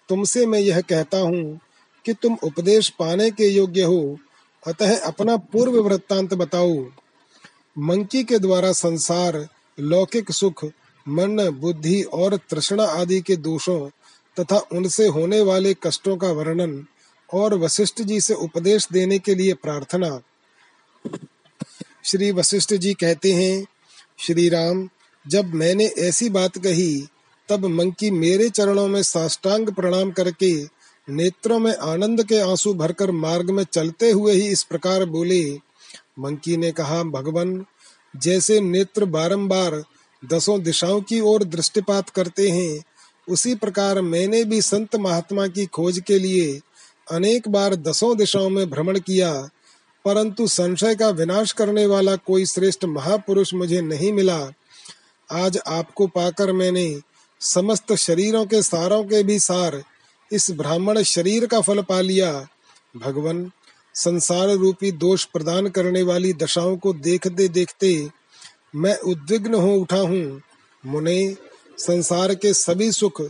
तुमसे मैं यह कहता हूँ कि तुम उपदेश पाने के योग्य हो। अतः अपना पूर्व वृत्तांत बताओ। मंकी के द्वारा संसार, लौकिक सुख, मन, बुद्धि और तृष्णा आदि के दोषों तथा उनसे होने वाले कष्टों का वर्णन और वशिष्ठ जी से उपदेश देने के लिए प्रार्थना। श्री वशिष्ठ जी कहते हैं श्री राम जब मैंने ऐसी बात कही, तब मंकी मेरे चरणों में साष्टांग प्रणाम करके नेत्रों में आनंद के आँसू भरकर मार्ग में चलते हुए ही इस प्रकार बोले मंकी ने कहा, भगवान, जैसे नेत्र बारंबार दसों दिशाओं की ओर दृष्टिपात करते हैं, उसी प्रकार मैंने भी संत महात्मा की खोज के लिए अनेक बार दसों दिशाओं में भ्रमण किया, परंतु संशय का विनाश करने वाला कोई श्रेष्ठ महापुरुष मुझे नहीं मिला। आज आपको पाकर मैंने समस्त शरीरों के सारों के भी सार इस ब्राह्मण शरीर का फल पा लिया। भगवान संसार रूपी दोष प्रदान करने वाली दशाओं को देखते देखते मैं उद्विग्न हो उठा हूँ। मुने, संसार के सभी सुख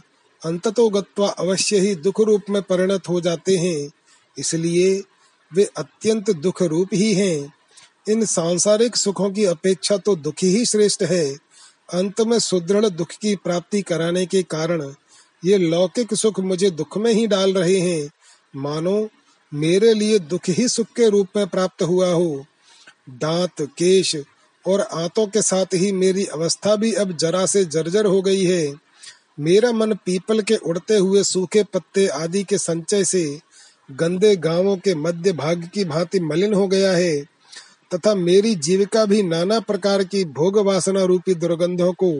अंततो गत्वा अवश्य ही दुख रूप में परिणत हो जाते हैं। इसलिए वे अत्यंत दुख रूप ही हैं। इन सांसारिक सुखों की अपेक्षा तो दुखी ही श्रेष्ठ है। अंत में सुदृढ़ दुख की प्राप्ति कराने के कारण ये लौकिक सुख मुझे दुख में ही डाल रहे हैं। मानो मेरे लिए दुख ही सुख के रूप में प्राप्त हुआ हो। दांत, केश और आंतों के साथ ही मेरी अवस्था भी अब जरा से जर्जर हो गई है। मेरा मन पीपल के उड़ते हुए सूखे पत्ते आदि के संचय से गंदे गाँवों के मध्य भाग की भांति मलिन हो गया है तथा मेरी जीविका भी नाना प्रकार की भोग वासना रूपी दुर्गंधों को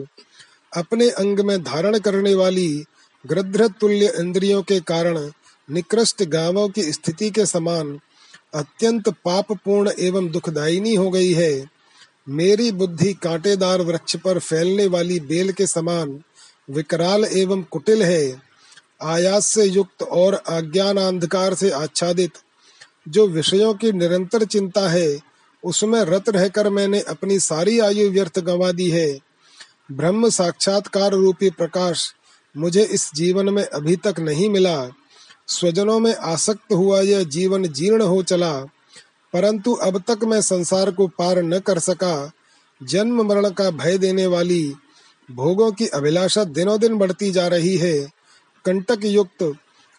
अपने अंग में धारण करने वाली गृध्र तुल्य इंद्रियों के कारण निकृष्ट गाँवों की स्थिति के समान अत्यंत पापपूर्ण एवं दुखदायिनी हो गई है। मेरी बुद्धि कांटेदार वृक्ष पर फैलने वाली बेल के समान विकराल एवं कुटिल है। आयास से युक्त और अज्ञान अंधकार से आच्छादित जो विषयों की निरंतर चिंता है, उसमें रत रहकर मैंने अपनी सारी आयु व्यर्थ गंवा दी है। ब्रह्म साक्षात्कार रूपी प्रकाश मुझे इस जीवन में अभी तक नहीं मिला। स्वजनों में आसक्त हुआ यह जीवन जीर्ण हो चला, परंतु अब तक मैं संसार को पार न कर सका। जन्म मरण का भय देने वाली, भोगों की अभिलाषा दिनों दिन बढ़ती जा रही है। कंटक युक्त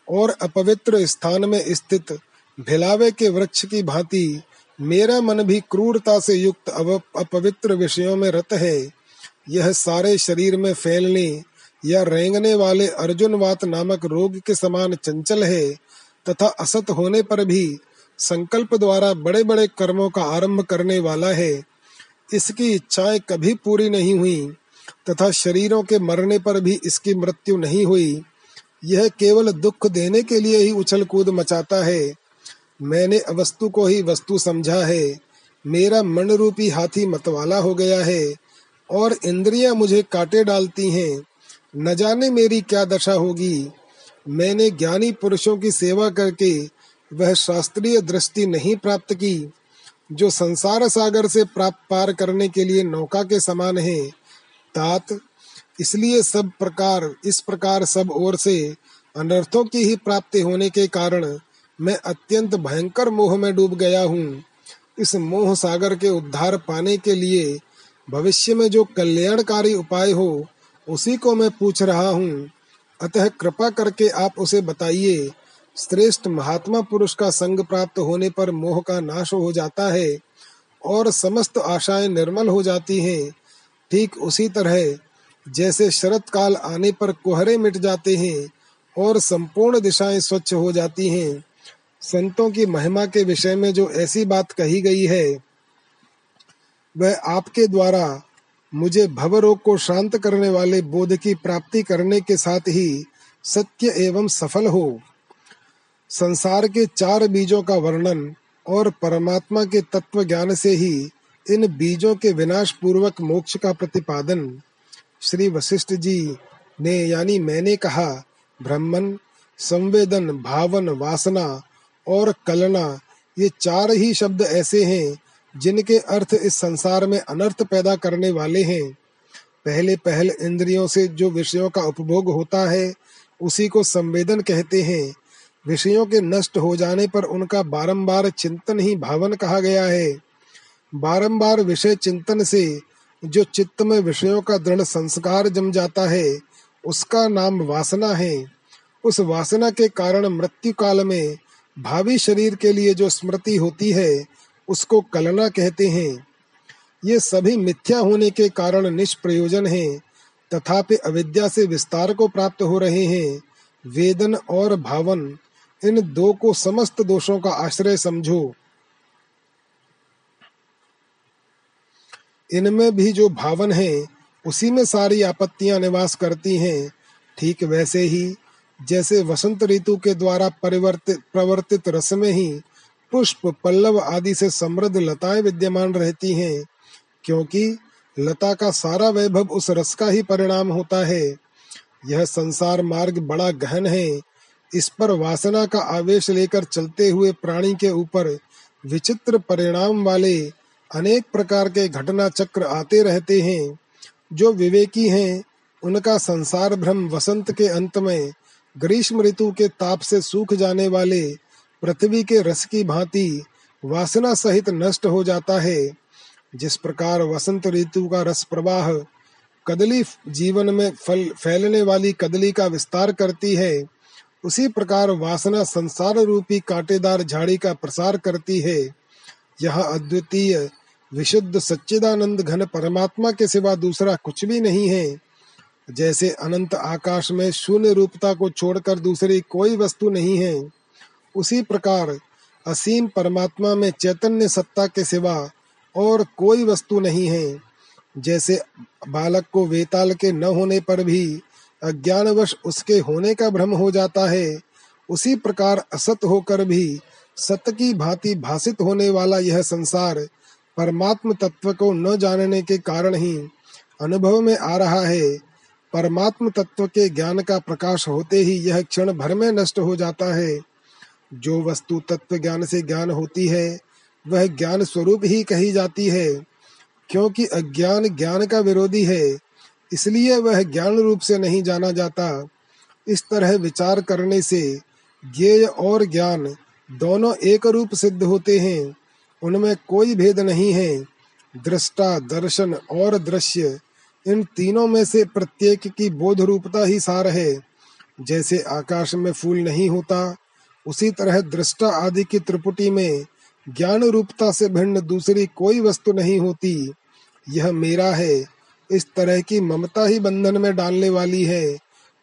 और अपवित्र स्थान में स्थित भिलावे के वृक्ष की भांति मेरा मन भी क्रूरता से युक्त अपवित्र विषयों में रत है। यह सारे शरीर में फैलने या रेंगने वाले अर्जुन वात नामक रोग के समान चंचल है तथा असत होने पर भी संकल्प द्वारा बड़े बड़े कर्मों का आरंभ करने वाला है। इसकी इच्छाएँ कभी पूरी नहीं हुई तथा शरीरों के मरने पर भी इसकी मृत्यु नहीं हुई। यह केवल दुख देने के लिए ही उछल कूद मचाता है। मैंने अवस्तु को ही वस्तु समझा है। मेरा मन रूपी हाथी मतवाला हो गया है और इंद्रियाँ मुझे काटे डालती हैं। न जाने मेरी क्या दशा होगी। मैंने ज्ञानी पुरुषों की सेवा करके वह शास्त्रीय दृष्टि नहीं प्राप्त की, जो संसार सागर से प्राप्त पार करने के लिए नौका के समान है। तात, इसलिए सब प्रकार, इस प्रकार सब ओर से अनर्थों की ही प्राप्ति होने के कारण मैं अत्यंत भयंकर मोह में डूब गया हूँ। इस मोह सागर के उद्धार पाने के लिए भविष्य में जो कल्याणकारी उपाय हो उसी को मैं पूछ रहा हूँ। अतः कृपा करके आप उसे बताइए, श्रेष्ठ महात्मा पुरुष का संग प्राप्त होने पर मोह का नाश हो जाता है और समस्त आशाएँ निर्मल हो जाती हैं। ठीक उसी तरह, जैसे शरत काल आने पर कोहरे मिट जाते हैं और संपूर्ण दिशाएँ स्वच्छ हो जाती हैं। संतों की महिमा के विषय में जो ऐसी बात कही गई है, वह आपके द्वारा मुझे भवरोग को शांत करने वाले बोध की प्राप्ति करने के साथ ही सत्य एवं सफल हो। संसार के चार बीजों का वर्णन और परमात्मा के तत्व ज्ञान से ही इन बीजों के विनाश पूर्वक मोक्ष का प्रतिपादन, श्री वशिष्ठ जी ने यानी मैंने कहा, ब्रह्मन, संवेदन, भावन, वासना और कलना, ये चार ही शब्द ऐसे हैं जिनके अर्थ इस संसार में अनर्थ पैदा करने वाले हैं। पहले पहल इंद्रियों से जो विषयों का उपभोग होता है, उसी को संवेदन कहते हैं। विषयों के नष्ट हो जाने पर उनका बारंबार चिंतन ही भावन कहा गया है। बारंबार विषय चिंतन से जो चित्त में विषयों का दृढ़ संस्कार जम जाता है, उसका नाम वासना है। उस वासना के कारण मृत्यु काल में भावी शरीर के लिए जो स्मृति होती है उसको कलना कहते हैं। ये सभी मिथ्या होने के कारण निष्प्रयोजन है, तथापि अविद्या से विस्तार को प्राप्त हो रहे हैं। वेदन और भावन, इन दो को समस्त दोषों का आश्रय समझो। इनमें भी जो भावन है, उसी में सारी आपत्तियाँ निवास करती हैं। ठीक वैसे ही, जैसे वसंत ऋतु के द्वारा परिवर्तित प्रवर्तित रस में ही पुष्प, पल्लव आदि से समृद्ध लताएँ विद्यमान रहती हैं, क्योंकि लता का सारा वैभव उस रस का ही परिणाम होता है। यह संसार मार्ग बड़ा गहन है। इस पर वासना का आवेश लेकर चलते हुए प्राणी के ऊपर विचित्र परिणाम वाले अनेक प्रकार के घटना चक्र आते रहते हैं। जो विवेकी हैं, उनका संसार भ्रम वसंत के अंत में ग्रीष्म ऋतु के ताप से सूख जाने वाले पृथ्वी के रस की भांति वासना सहित नष्ट हो जाता है। जिस प्रकार वसंत ऋतु का रस प्रवाह कदली जीवन में फल फैलने वाली कदली का विस्तार करती है, उसी प्रकार वासना संसार रूपी कांटेदार झाड़ी का प्रसार करती है। यह अद्वितीय, विशुद्ध सच्चिदानंद घन परमात्मा के सिवा दूसरा कुछ भी नहीं है। जैसे अनंत आकाश में शून्य रूपता को छोड़कर दूसरी कोई वस्तु नहीं है। उसी प्रकार असीम परमात्मा में चैतन्य सत्ता के सिवा और कोई वस्तु नहीं है। जैसे बालक को वेताल के न होने पर भी अज्ञानवश उसके होने का भ्रम हो जाता है, उसी प्रकार असत होकर भी सत्य की भांति भाषित होने वाला यह संसार परमात्म तत्व को न जानने के कारण ही अनुभव में आ रहा है। परमात्म तत्व के ज्ञान का प्रकाश होते ही यह क्षण भर में नष्ट हो जाता है। जो वस्तु तत्व ज्ञान से ज्ञान होती है, वह ज्ञान स्वरूप ही कही जाती है, क्योंकि अज्ञान ज्ञान का विरोधी है, इसलिए वह ज्ञान रूप से नहीं जाना जाता। इस तरह विचार करने से ज्ञेय और ज्ञान दोनों एक रूप सिद्ध होते हैं, उनमें कोई भेद नहीं है। दृष्टा, दर्शन और दृश्य, इन तीनों में से प्रत्येक की बोध रूपता ही सार है। जैसे आकाश में फूल नहीं होता उसी तरह दृष्टा आदि की त्रिपुटी में ज्ञान रूपता से भिन्न दूसरी कोई वस्तु नहीं होती। यह मेरा है। इस तरह की ममता ही बंधन में डालने वाली है।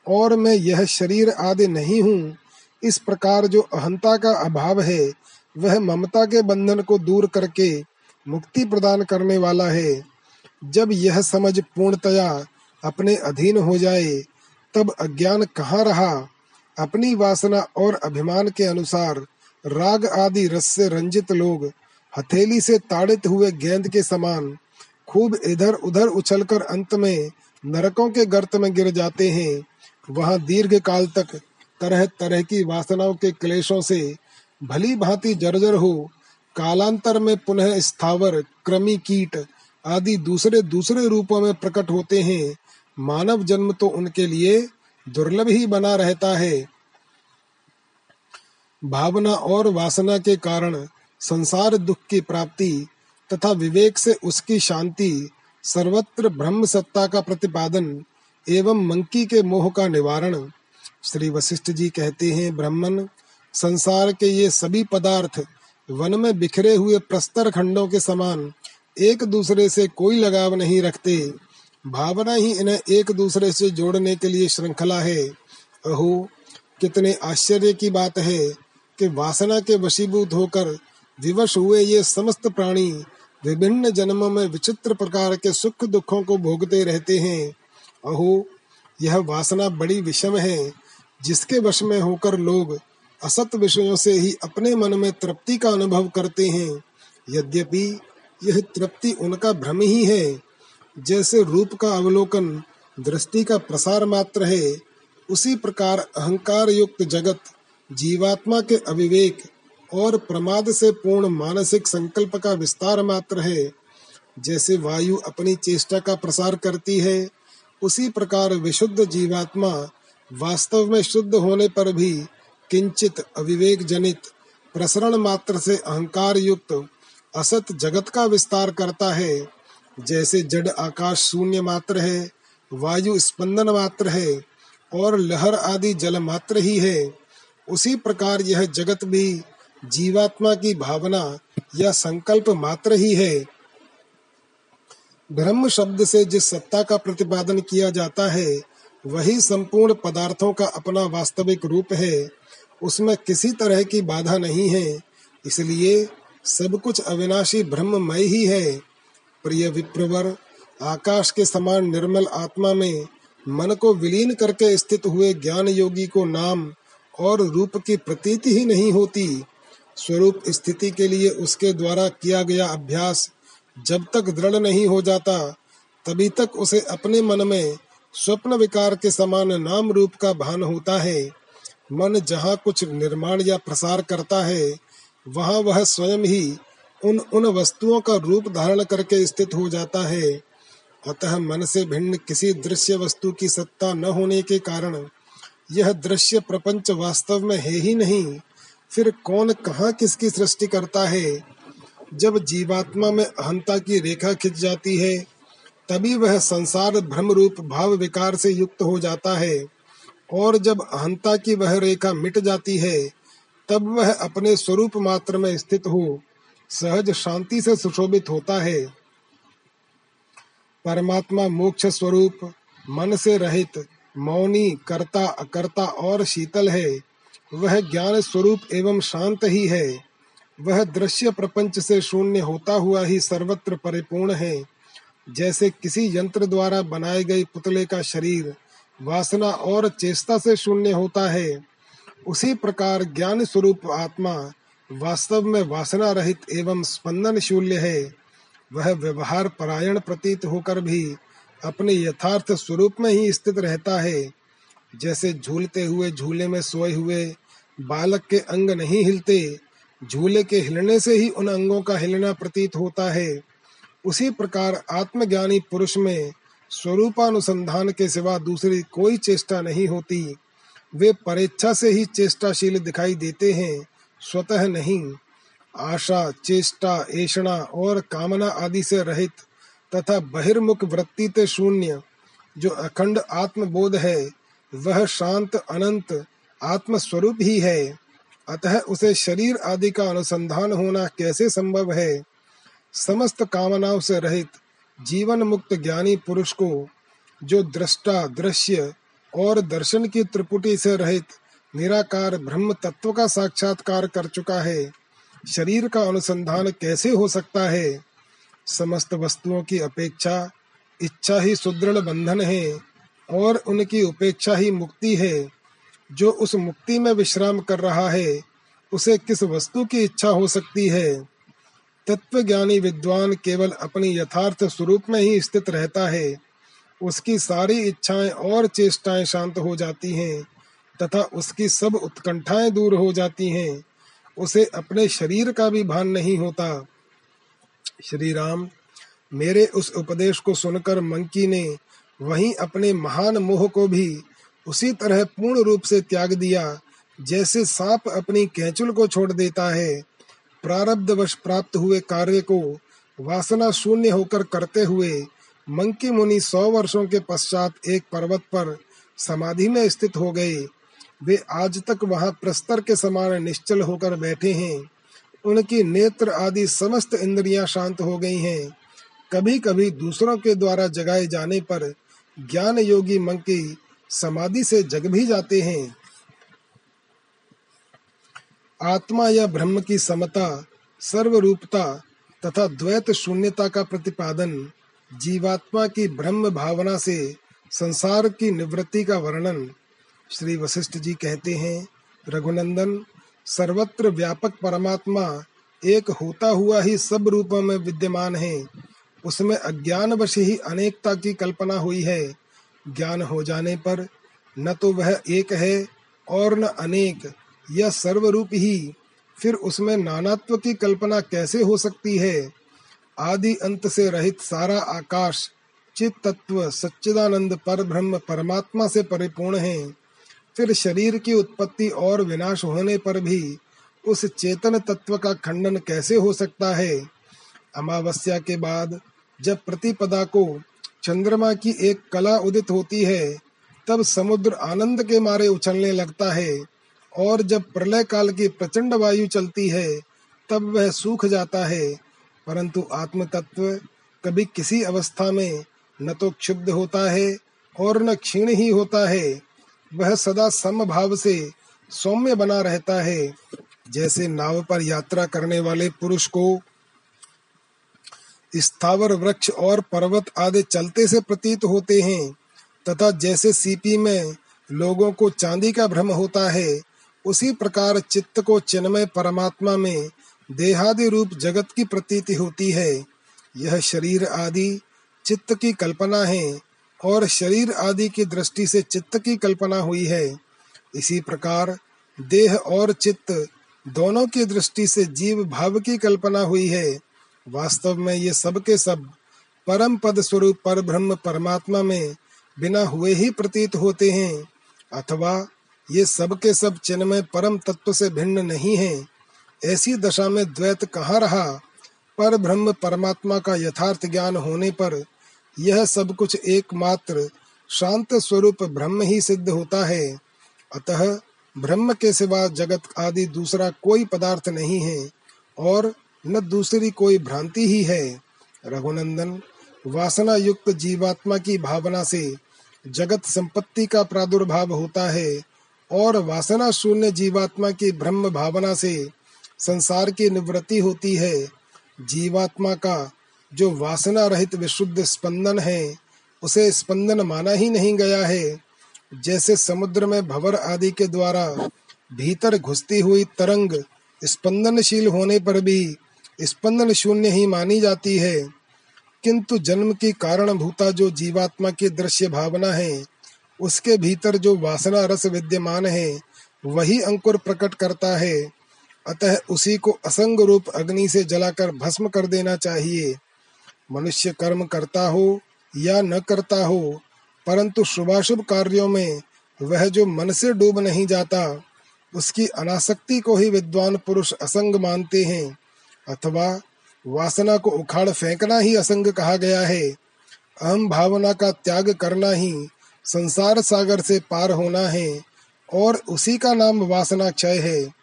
और मैं यह शरीर आदि नहीं हूँ। इस प्रकार जो अहंता का अभाव है, वह ममता के बंधन को दूर करके मुक्ति प्रदान करने वाला है। जब यह समझ पूर्णतया अपने अधीन हो जाए, तब अज्ञान कहाँ रहा? अपनी वासना और अभिमान के अनुसार राग आदि रस से रंजित लोग हथेली से ताड़ित हुए गेंद के समान खूब इधर उधर उछलकर अंत में नरकों के गर्त में गिर जाते हैं। वहाँ दीर्घ काल तक तरह तरह की वासनाओं के क्लेशों से भली भांति जर्जर हो, कालांतर में पुनः स्थावर, क्रमी कीट आदि दूसरे दूसरे रूपों में प्रकट होते हैं। मानव जन्म तो उनके लिए दुर्लभ ही बना रहता है। भावना और वासना के कारण संसार दुख की प्राप्ति तथा विवेक से उसकी शांति, सर्वत्र ब्रह्म सत्ता का प्रतिपादन एवं मंकी के मोह का निवारण, श्री वशिष्ठ जी कहते हैं, ब्राह्मण, संसार के ये सभी पदार्थ वन में बिखरे हुए प्रस्तर खंडों के समान एक दूसरे से कोई लगाव नहीं रखते। भावना ही इन्हें एक दूसरे से जोड़ने के लिए श्रृंखला है। अहो, कितने आश्चर्य की बात है कि वासना के वशीभूत होकर विवश हुए ये समस्त प्राणी विभिन्न जन्मों में विचित्र प्रकार के सुख दुखों को भोगते रहते हैं। अहो, यह वासना बड़ी विषम है, जिसके वश में होकर लोग असत विषयों से ही अपने मन में तृप्ति का अनुभव करते हैं। यद्यपि यह तृप्ति उनका भ्रम ही है जैसे रूप का अवलोकन, दृष्टि का प्रसार मात्र है, उसी प्रकार अहंकार युक्त जगत, जीवात्मा के अविवेक और प्रमाद से पूर्ण मानसिक संकल्प का विस्तार मात्र है। जैसे वायु अपनी चेष्टा का प्रसार करती है, उसी प्रकार विशुद्ध जीवात्मा वास्तव में शुद्ध होने पर भी किंचित अविवेक जनित प्रसरण मात्र से अहंकार युक्त असत जगत का विस्तार करता है। जैसे जड़ आकाश शून्य मात्र है, वायु स्पंदन मात्र है, और लहर आदि जल मात्र ही है, उसी प्रकार यह जगत भी जीवात्मा की भावना या संकल्प मात्र ही है। ब्रह्म शब्द से जिस सत्ता का प्रतिपादन किया जाता है, वही संपूर्ण पदार्थों का अपना वास्तविक रूप है, उसमें किसी तरह की बाधा नहीं है, इसलिए सब कुछ अविनाशी ब्रह्ममय ही है। प्रिय विप्रवर, आकाश के समान निर्मल आत्मा में मन को विलीन करके स्थित हुए ज्ञान योगी को नाम और रूप की प्रतीति ही नहीं होती। स्वरूप स्थिति के लिए उसके द्वारा किया गया अभ्यास जब तक दृढ़ नहीं हो जाता, तभी तक उसे अपने मन में स्वप्न विकार के समान नाम रूप का भान होता है। मन जहाँ कुछ निर्माण या प्रसार करता है, वहाँ वह स्वयं ही उन उन वस्तुओं का रूप धारण करके स्थित हो जाता है। अतः मन से भिन्न किसी दृश्य वस्तु की सत्ता न होने के कारण यह दृश्य प्रपंच वास्तव में है ही नहीं। फिर कौन कहाँ किसकी सृष्टि करता है? जब जीवात्मा में अहंता की रेखा खिंच जाती है, तभी वह संसार भ्रम रूप भाव विकार से युक्त हो जाता है। और जब अहंता की वह रेखा मिट जाती है, तब वह अपने स्वरूप मात्र में स्थित हो। सहज शांति से सुशोभित होता है। परमात्मा मोक्ष स्वरूप, मन से रहित, मौनी, कर्ता, अकर्ता और शीतल है। वह ज्ञान स्वरूप एवं शांत ही है। वह दृश्य प्रपंच से शून्य होता हुआ ही सर्वत्र परिपूर्ण है। जैसे किसी यंत्र द्वारा बनाए गए पुतले का शरीर वासना और चेष्टा से शून्य होता है, उसी प्रकार ज्ञान स्वरूप आत्मा वास्तव में वासना रहित एवं स्पंदन शून्य है, वह व्यवहार परायण प्रतीत होकर भी अपने यथार्थ स्वरूप में ही स्थित रहता है। जैसे झूलते हुए झूले में सोए हुए बालक के अंग नहीं हिलते, झूले के हिलने से ही उन अंगों का हिलना प्रतीत होता है। उसी प्रकार आत्मज्ञानी पुरुष में स्वरूपानुसंधान के सिवा दूसरी कोई चेष्टा नहीं होती। वे परेच्छा से ही चेष्टाशील दिखाई देते हैं। स्वतः नहीं, आशा, चेष्टा, ऐषणा और कामना आदि से रहित तथा बहिर्मुख वृत्ति ते शून्य, जो अखंड आत्मबोध है, वह शांत, अनंत आत्म स्वरूप ही है। अतः उसे शरीर आदि का अनुसंधान होना कैसे संभव है? समस्त कामनाओं से रहित जीवन मुक्त ज्ञानी पुरुष को, जो दृष्टा, दृश्य और दर्शन की त्रिपुटी से रहित निराकार ब्रह्म तत्व का साक्षात्कार कर चुका है। शरीर का अनुसंधान कैसे हो सकता है? समस्त वस्तुओं की अपेक्षा इच्छा ही सुदृढ़ बंधन है और उनकी उपेक्षा ही मुक्ति है। जो उस मुक्ति में विश्राम कर रहा है, उसे किस वस्तु की इच्छा हो सकती है? तत्व ज्ञानी विद्वान केवल अपनी यथार्थ स्वरूप में ही स्थित रहता है। उसकी सारी इच्छाएँ और चेष्टाएँ शांत हो जाती हैं। तथा उसकी सब उत्कंठाएँ दूर हो जाती हैं। उसे अपने शरीर का भी भान नहीं होता। श्री राम, मेरे उस उपदेश को सुनकर मंकी ने वहीं अपने महान मोह को भी उसी तरह पूर्ण रूप से त्याग दिया, जैसे सांप अपनी कैचुल को छोड़ देता है। प्रारब्ध वश प्राप्त हुए कार्य को वासना शून्य होकर करते हुए मंकी मुनि सौ वर्षों के पश्चात एक पर्वत पर समाधि में स्थित हो गए। वे आज तक वहाँ प्रस्तर के समान निश्चल होकर बैठे हैं। उनकी नेत्र आदि समस्त इंद्रियाँ शांत हो गई हैं। कभी कभी दूसरों के द्वारा जगाए जाने पर ज्ञान योगी मंकी समाधि से जग भी जाते हैं। आत्मा या ब्रह्म की समता, सर्वरूपता तथा द्वैत शून्यता का प्रतिपादन, जीवात्मा की ब्रह्म भावना से संसार की निवृत्ति का वर्णन श्री वशिष्ठ जी कहते हैं, रघुनंदन, सर्वत्र व्यापक परमात्मा एक होता हुआ ही सब रूपों में विद्यमान है। उसमें अज्ञान वश ही अनेकता की कल्पना हुई है। ज्ञान हो जाने पर न तो वह एक है और न अनेक, यह सर्वरूप ही। फिर उसमें नानात्व की कल्पना कैसे हो सकती है? आदि अंत से रहित सारा आकाश चित तत्व सच्चिदानंद पर ब्रह्म परमात्मा से परिपूर्ण है। फिर शरीर की उत्पत्ति और विनाश होने पर भी उस चेतन तत्व का खंडन कैसे हो सकता है? अमावस्या के बाद जब प्रतिपदा को चंद्रमा की एक कला उदित होती है, तब समुद्र आनंद के मारे उछलने लगता है और जब प्रलय काल की प्रचंड वायु चलती है, तब वह सूख जाता है। परंतु आत्म तत्व कभी किसी अवस्था में न तो क्षुब्ध होता है और न क्षीण ही होता है। वह सदा समभाव से सौम्य बना रहता है। जैसे नाव पर यात्रा करने वाले पुरुष को स्थावर, वृक्ष और पर्वत आदि चलते से प्रतीत होते हैं, तथा जैसे सीपी में लोगों को चांदी का भ्रम होता है, उसी प्रकार चित्त को चिन्मय परमात्मा में देहादि रूप जगत की प्रतीति होती है। यह शरीर आदि चित्त की कल्पना है और शरीर आदि की दृष्टि से चित्त की कल्पना हुई है। इसी प्रकार देह और चित्त दोनों की दृष्टि से जीव भाव की कल्पना हुई है। वास्तव में ये सब के सब परम पद स्वरूप पर ब्रह्म परमात्मा में बिना हुए ही प्रतीत होते हैं, अथवा ये सब के सब चिन्मय परम तत्व से भिन्न नहीं है। ऐसी दशा में द्वैत कहाँ रहा? पर ब्रह्म परमात्मा का यथार्थ ज्ञान होने पर यह सब कुछ एकमात्र शांत स्वरूप ब्रह्म ही सिद्ध होता है। अतः ब्रह्म के सिवा जगत आदि दूसरा कोई पदार्थ नहीं है और न दूसरी कोई भ्रांति ही है। रघुनंदन वासना युक्त जीवात्मा की भावना से जगत संपत्ति का प्रादुर्भाव होता है और वासना शून्य जीवात्मा की ब्रह्म भावना से संसार की निवृत्ति होती है। जीवात्मा का जो वासना रहित विशुद्ध स्पंदन है, उसे स्पंदन माना ही नहीं गया है। जैसे समुद्र में भवर आदि के द्वारा भीतर घुसती हुई तरंग स्पंदनशील होने पर भी स्पंदन शून्य ही मानी जाती है। किंतु जन्म की कारण भूता जो जीवात्मा की दृश्य भावना है, उसके भीतर जो वासना रस विद्यमान है, वही अंकुर प्रकट करता है। अतः उसी को असंग रूप अग्नि से जलाकर भस्म कर देना चाहिए। मनुष्य कर्म करता हो या न करता हो, परंतु शुभाशुभ कार्यों में वह जो मन से डूब नहीं जाता, उसकी अनासक्ति को ही विद्वान पुरुष असंग मानते हैं। अथवा वासना को उखाड़ फेंकना ही असंग कहा गया है। अहम भावना का त्याग करना ही संसार सागर से पार होना है, और उसी का नाम वासना क्षय है।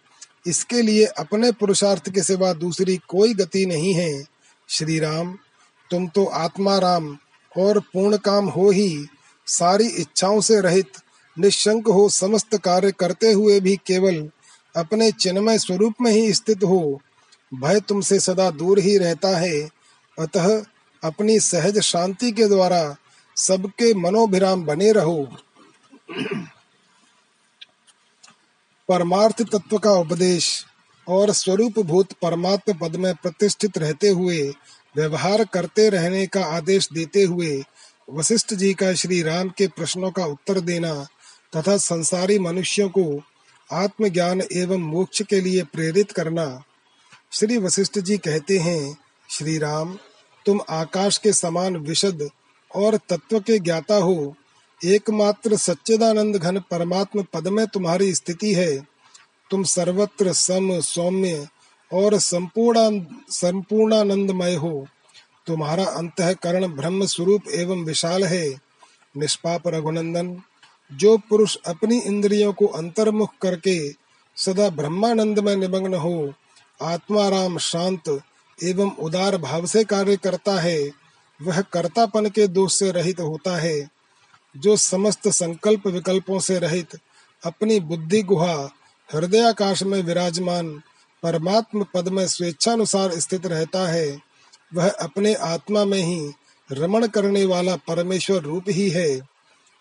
इसके लिए अपने पुरुषार्थ के सिवा दूसरी कोई गति नहीं है। श्री राम तुम तो आत्मा राम और पूर्ण काम हो ही सारी इच्छाओं से रहित, निशंक हो समस्त कार्य करते हुए भी केवल अपने चिन्मय स्वरूप में ही स्थित हो। भय तुमसे सदा दूर ही रहता है। अतः अपनी सहज शांति के द्वारा सबके मनोभिराम बने रहो। परमार्थ तत्व का उपदेश और स्वरूप भूत परमात्म पद में प्रतिष्ठित रहते हुए व्यवहार करते रहने का आदेश देते हुए वशिष्ठ जी का श्री राम के प्रश्नों का उत्तर देना तथा संसारी मनुष्यों को आत्मज्ञान एवं मोक्ष के लिए प्रेरित करना। श्री वशिष्ठ जी कहते हैं श्री राम तुम आकाश के समान विशद और तत्व के ज्ञाता हो। एकमात्र सच्चिदानंद घन परमात्म पद में तुम्हारी स्थिति है। तुम सर्वत्र सम, सौम्य और संपूर्ण, संपूर्णानंदमय हो। तुम्हारा अंतकरण ब्रह्म स्वरूप एवं विशाल है। निष्पाप रघुनंदन, जो पुरुष अपनी इंद्रियों को अंतर्मुख करके सदा ब्रह्मानंद में निमग्न हो, आत्माराम शांत एवं उदार भाव से कार्य करता है, वह कर्तापन के दोष से रहित होता है। जो समस्त संकल्प विकल्पों से रहित अपनी बुद्धि गुहा हृदयाकाश में विराजमान परमात्म पद में स्वेच्छानुसार स्थित रहता है, वह अपने आत्मा में ही रमण करने वाला परमेश्वर रूप ही है।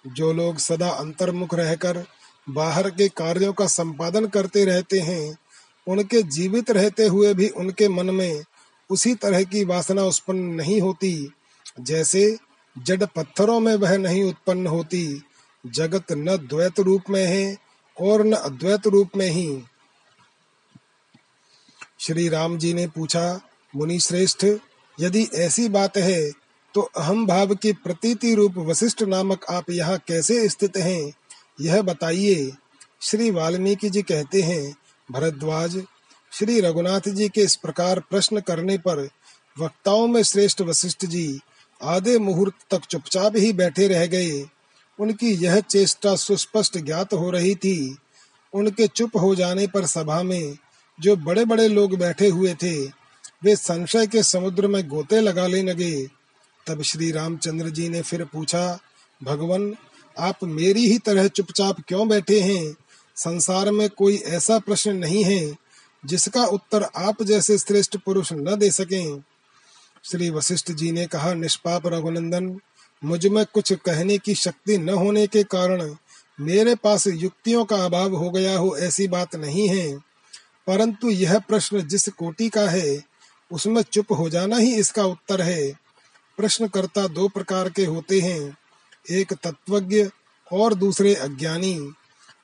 जो लोग सदा अंतर्मुख रहकर बाहर के कार्यों का संपादन करते रहते हैं, उनके जीवित रहते हुए भी उनके मन में उसी तरह की वासना उत्पन्न नहीं होती, जैसे जड़ पत्थरों में वह नहीं उत्पन्न होती। जगत न द्वैत रूप में है और न अद्वैत रूप में ही। श्री राम जी ने पूछा, मुनि श्रेष्ठ, यदि ऐसी बात है तो अहम भाव की प्रतीति रूप वशिष्ठ नामक आप यहाँ कैसे स्थित हैं? यह बताइए। श्री वाल्मीकि जी कहते हैं, भरद्वाज, श्री रघुनाथ जी के इस प्रकार प्रश्न करने पर वक्ताओं में श्रेष्ठ वशिष्ठ जी आधे मुहूर्त तक चुपचाप ही बैठे रह गए। उनकी यह चेष्टा सुस्पष्ट ज्ञात हो रही थी। उनके चुप हो जाने पर सभा में जो बड़े बड़े लोग बैठे हुए थे, वे संशय के समुद्र में गोते लगा लगाने लगे। तब श्री रामचंद्र जी ने फिर पूछा, भगवान, आप मेरी ही तरह चुपचाप क्यों बैठे हैं? संसार में कोई ऐसा प्रश्न नहीं है, जिसका उत्तर आप जैसे श्रेष्ठ पुरुष न दे सकें। श्री वशिष्ठ जी ने कहा, निष्पाप रघुनंदन, मुझमें कुछ कहने की शक्ति न होने के कारण मेरे पास युक्तियों का अभाव हो गया हो ऐसी बात नहीं है। परंतु यह प्रश्न जिस कोटि का है, उसमें चुप हो जाना ही इसका उत्तर है। प्रश्नकर्ता दो प्रकार के होते हैं, एक तत्वज्ञ और दूसरे अज्ञानी।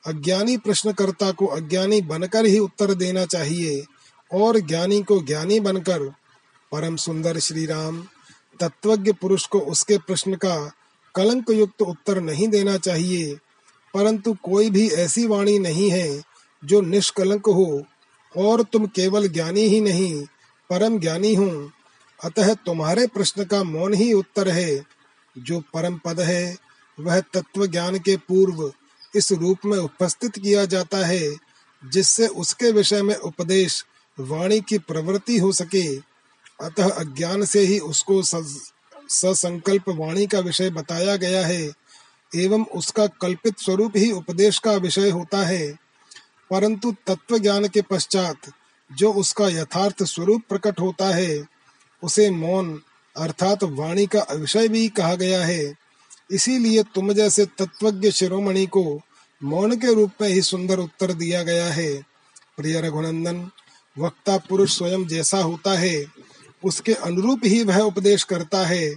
अज्ञानी प्रश्नकर्ता को अज्ञानी बनकर ही उत्तर देना चाहिए और ज्ञानी को ज्ञानी बनकर। परम सुंदर श्री राम तत्वज्ञ पुरुष को उसके प्रश्न का कलंक युक्त उत्तर नहीं देना चाहिए, परंतु कोई भी ऐसी वाणी नहीं है जो निष्कलंक हो। और तुम केवल ज्ञानी ही नहीं, परम ज्ञानी हो। अतः तुम्हारे प्रश्न का मौन ही उत्तर है। जो परम पद है, वह तत्व ज्ञान के पूर्व इस रूप में उपस्थित किया जाता है, जिससे उसके विषय में उपदेश वाणी की प्रवृत्ति हो सके। अतः अज्ञान से ही उसको ससंकल्प वाणी का विषय बताया गया है, एवं उसका कल्पित स्वरूप ही उपदेश का विषय होता है। परंतु तत्व ज्ञान के पश्चात जो उसका यथार्थ स्वरूप प्रकट होता है, उसे मौन अर्थात वाणी का विषय भी कहा गया है। इसीलिए तुम जैसे तत्वज्ञ शिरोमणि को मौन के रूप में ही सुंदर उत्तर दिया गया है। प्रिय रघुनंदन, वक्ता पुरुष स्वयं जैसा होता है, उसके अनुरूप ही वह उपदेश करता है।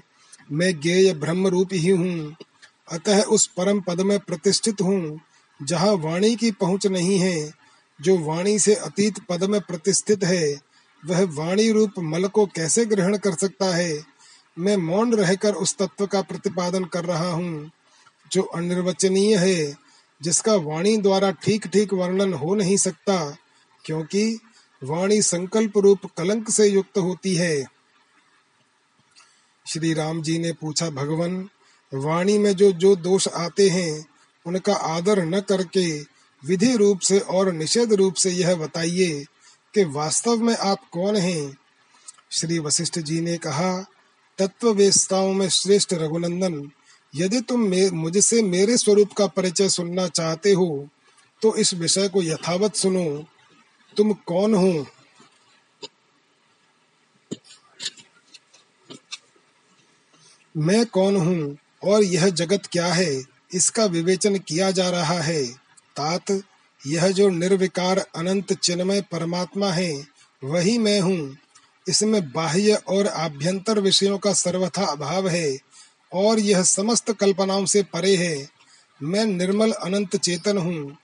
मैं गेय ब्रह्म रूप ही हूँ, अतः उस परम पद में प्रतिष्ठित हूँ। जहाँ वाणी की पहुँच नहीं है, जो वाणी से अतीत पद में प्रतिष्ठित है, वह वाणी रूप मल को कैसे ग्रहण कर सकता है? मैं मौन रहकर उस तत्व का प्रतिपादन कर रहा हूँ, जो अनिर्वचनीय है, जिसका वाणी द्वारा ठीक ठीक वर्णन हो नहीं सकता, क्योंकि वाणी संकल्प रूप कलंक से युक्त होती है। श्री राम जी ने पूछा, भगवान, वाणी में जो जो दोष आते हैं उनका आदर न करके विधि रूप से और निषेध रूप से यह बताइए कि वास्तव में आप कौन हैं? श्री वशिष्ठ जी ने कहा तत्ववेस्ताओं में श्रेष्ठ रघुनंदन, यदि तुम मुझसे मेरे स्वरूप का परिचय सुनना चाहते हो तो इस विषय को यथावत सुनो। तुम कौन हो? मैं कौन हूँ और यह जगत क्या है? इसका विवेचन किया जा रहा है। तात, यह जो निर्विकार अनंत चिन्मय परमात्मा है, वही मैं हूँ। इसमें बाह्य और आभ्यंतर विषयों का सर्वथा अभाव है और यह समस्त कल्पनाओं से परे है। मैं निर्मल अनंत चेतन हूँ।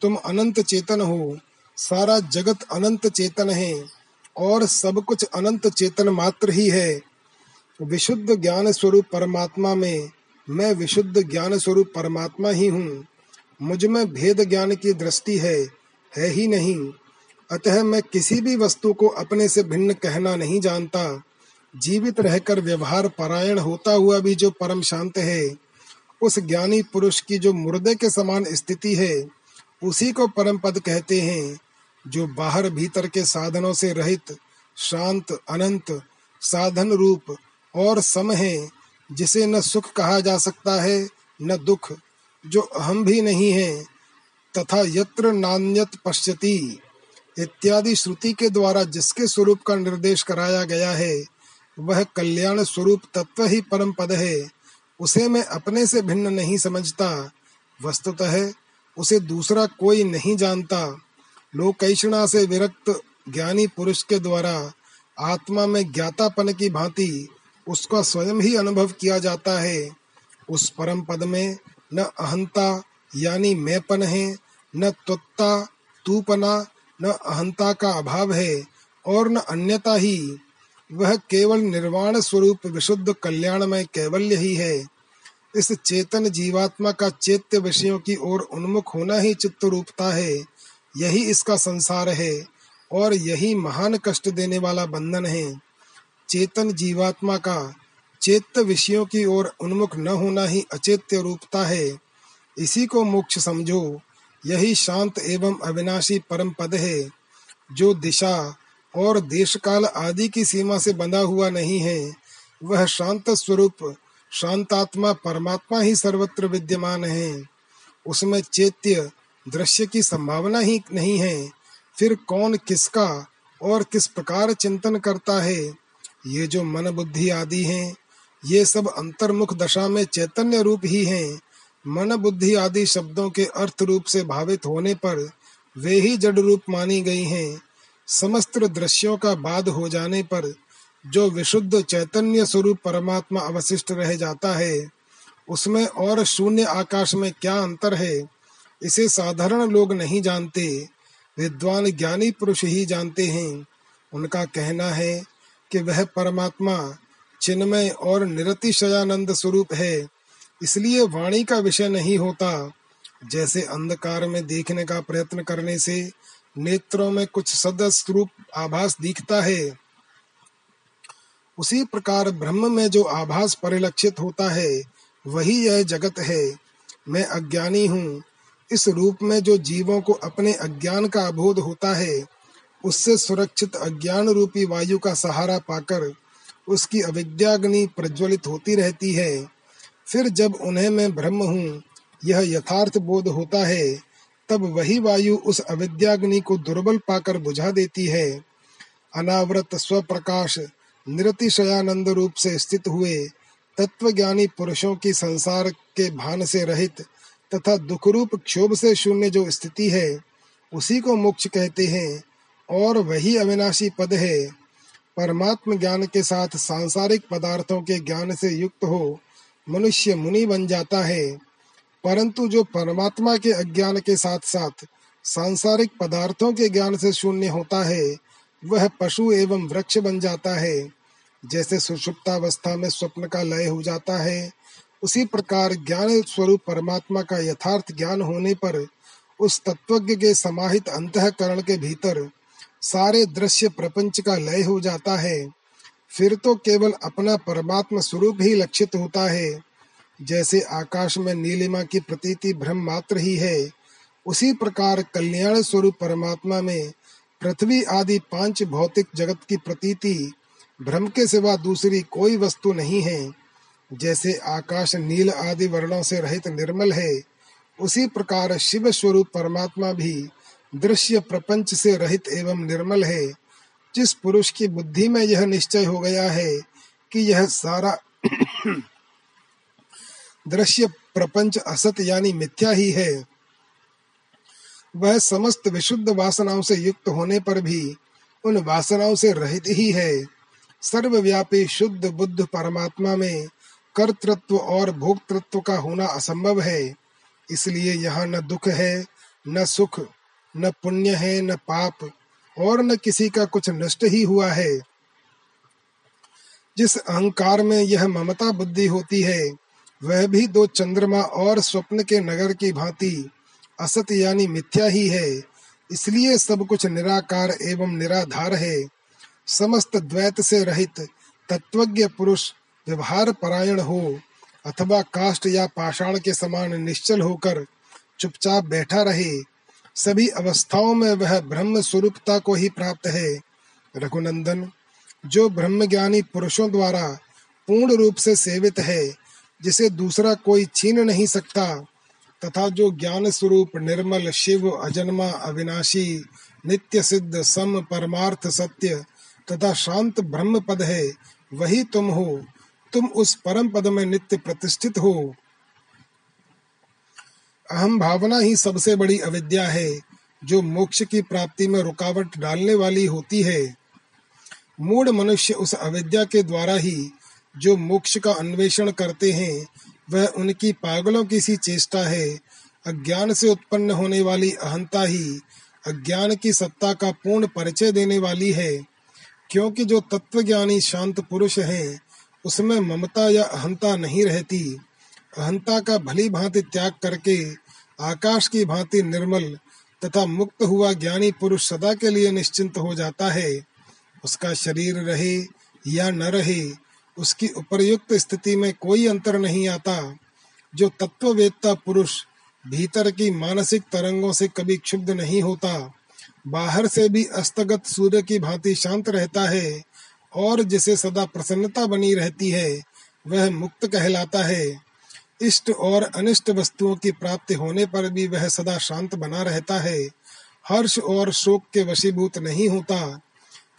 तुम अनंत चेतन हो। सारा जगत अनंत चेतन है और सब कुछ अनंत चेतन मात्र ही है। विशुद्ध ज्ञान स्वरूप परमात्मा में मैं विशुद्ध ज्ञान स्वरूप परमात्मा ही हूँ। मुझमें भेद ज्ञान की दृष्टि है है ही नहीं। अतः मैं किसी भी वस्तु को अपने से भिन्न कहना नहीं जानता। जीवित रहकर व्यवहार परायण होता हुआ भी जो परम शांत है, उस ज्ञानी पुरुष की जो मुर्दे के समान स्थिति है, उसी को परम पद कहते हैं, जो बाहर भीतर के साधनों से रहित शांत, अनंत, साधन रूप और सम है। जिसे न सुख कहा जा सकता है, न दुख, जो अहम भी नहीं है, तथा यत्र नान्यत पश्यति, इत्यादि श्रुति के द्वारा जिसके स्वरूप का निर्देश कराया गया है, वह कल्याण स्वरूप तत्व ही परम पद है। उसे मैं अपने से भिन्न नहीं समझता। वस्तुतः उसे दूसरा कोई नहीं जानता। लोकैषणा से विरक्त ज्ञानी पुरुष के द्वारा आत्मा में ज्ञातापन की भांति उसका स्वयं ही अनुभव किया जाता है। उस परम पद में न अहंता, यानी मैंपन है, न त्वत्ता, तूपना, न अहंता का अभाव है, और न अन्यता ही। वह केवल निर्वाण स्वरूप विशुद्ध कल्याणमय कैवल्य ही है। इस चेतन जीवात्मा का चैत्य विषयों की ओर उन्मुख होना ही चित्त रूपता है। यही इसका संसार है, और यही महान कष्ट देने वाला बंधन है। चेतन जीवात्मा का चेत विषयों की ओर उन्मुख न होना ही अचेत्य रूपता है। इसी को मोक्ष समझो। यही शांत एवं अविनाशी परम पद है, जो दिशा और देश काल आदि की सीमा से बंधा हुआ नहीं है। वह शांत स्वरूप, शांतात्मा परमात्मा ही सर्वत्र विद्यमान है। उसमें चैत्य दृश्य की संभावना ही नहीं है। फिर कौन किसका और किस प्रकार चिंतन करता है? ये जो मन बुद्धि आदि हैं, ये सब अंतर्मुख दशा में चैतन्य रूप ही हैं। मन बुद्धि आदि शब्दों के अर्थ रूप से भावित होने पर वे ही जड़ रूप मानी गई हैं। समस्त दृश्यों का बाद हो जाने पर जो विशुद्ध चैतन्य स्वरूप परमात्मा अवशिष्ट रह जाता है, उसमें और शून्य आकाश में क्या अंतर है, इसे साधारण लोग नहीं जानते। विद्वान ज्ञानी पुरुष ही जानते हैं। उनका कहना है कि वह परमात्मा चिन्मय और निरतिशयानंद स्वरूप है। इसलिए वाणी का विषय नहीं होता। जैसे अंधकार में देखने का प्रयत्न करने से नेत्रों में कुछ सदस्य रूप आभास दिखता है। उसी प्रकार ब्रह्म में जो आभास परिलक्षित होता है, वही यह जगत है। मैं अज्ञानी हूँ। इस रूप में जो जीवों को अपने अज्ञान का अबोध होता है उससे सुरक्षित अज्ञान रूपी वायु का सहारा पाकर उसकी अविद्याग्नि प्रज्वलित होती रहती है। फिर जब उन्हें मैं ब्रह्म हूँ, यह यथार्थ बोध होता है, तब वही वायु उस अविद्याग्नि को दुर्बल पाकर बुझा देती है। अनावृत स्वप्रकाश निरतिशयानंद रूप से स्थित हुए, तत्वज्ञानी पुरुषों की संसार के भान से रहित तथा दुख रूप क्षोभ से शून्य जो स्थिति है, उसी को मोक्ष कहते हैं। और वही अविनाशी पद है। परमात्म ज्ञान के साथ सांसारिक पदार्थों के ज्ञान से युक्त हो, मनुष्य मुनि बन जाता है। परंतु जो परमात्मा के अज्ञान के साथ साथ सांसारिक पदार्थों के ज्ञान से शून्य होता है, वह पशु एवं वृक्ष बन जाता है। जैसे सुषुप्तावस्था में स्वप्न का लय हो जाता है, उसी प्रकार ज्ञान स्वरूप परमात्मा का यथार्थ ज्ञान होने पर उस तत्वज्ञ के समाहित अंतकरण के भीतर सारे दृश्य प्रपंच का लय हो जाता है। फिर तो केवल अपना परमात्मा स्वरूप ही लक्षित होता है। जैसे आकाश में नीलिमा की प्रतीति भ्रम मात्र ही है, उसी प्रकार कल्याण स्वरूप परमात्मा में पृथ्वी आदि पाँच भौतिक जगत की प्रतीति भ्रम के सिवा दूसरी कोई वस्तु नहीं है। जैसे आकाश नील आदि वर्णों से रहित निर्मल है, उसी प्रकार शिव स्वरूप परमात्मा भी दृश्य प्रपंच से रहित एवं निर्मल है। जिस पुरुष की बुद्धि में यह निश्चय हो गया है कि यह सारा दृश्य प्रपंच असत यानी मिथ्या ही है। वह समस्त विशुद्ध वासनाओं से युक्त होने पर भी उन वासनाओं से रहित ही है। सर्वव्यापी शुद्ध बुद्ध परमात्मा में कर्तृत्व और भोक्तृत्व का होना असंभव है। इसलिए यहाँ न दुख है, न सुख न पुण्य है, न पाप, और न किसी का कुछ नष्ट ही हुआ है। जिस अहंकार में यह ममता बुद्धि होती है, वह भी दो चंद्रमा और स्वप्न के नगर की भांति असत यानी मिथ्या ही है। इसलिए सब कुछ निराकार एवं निराधार है। समस्त द्वैत से रहित तत्वज्ञ पुरुष व्यवहार परायण हो, अथवा काष्ट या पाषाण के समान निश्चल होकर चुपचाप बैठा रहे सभी अवस्थाओं में वह ब्रह्म स्वरूपता को ही प्राप्त है। रघुनंदन, जो ब्रह्म ज्ञानी पुरुषों द्वारा पूर्ण रूप से सेवित है, जिसे दूसरा कोई छीन नहीं सकता, तथा जो ज्ञान स्वरूप निर्मल शिव, अजन्मा, अविनाशी, नित्य सिद्ध, सम, परमार्थ, सत्य तथा शांत ब्रह्म पद है, वही तुम हो। तुम उस परम पद में नित्य प्रतिष्ठित हो। अहम भावना ही सबसे बड़ी अविद्या है, जो मोक्ष की प्राप्ति में रुकावट डालने वाली होती है। मूड मनुष्य उस अविद्या के द्वारा ही जो मोक्ष का अन्वेषण करते हैं, वह उनकी पागलों की सी चेष्टा है। अज्ञान से उत्पन्न होने वाली अहंता ही अज्ञान की सत्ता का पूर्ण परिचय देने वाली है, क्योंकि जो तत्वज्ञानी शांत पुरुष हैं, उसमें ममता या अहंता नहीं रहती। अहंता का भली भांति त्याग करके आकाश की भांति निर्मल तथा मुक्त हुआ ज्ञानी पुरुष सदा के लिए निश्चिंत हो जाता है। उसका शरीर रहे या न रहे, उसकी उपरयुक्त स्थिति में कोई अंतर नहीं आता। जो तत्ववेत्ता पुरुष भीतर की मानसिक तरंगों से कभी क्षुब्ध नहीं होता, बाहर से भी अस्तगत सूर्य की भांति शांत रहता है और जिसे सदा प्रसन्नता बनी रहती है, वह मुक्त कहलाता है। इष्ट और अनिष्ट वस्तुओं की प्राप्ति होने पर भी वह सदा शांत बना रहता है। हर्ष और शोक के वशीभूत नहीं होता।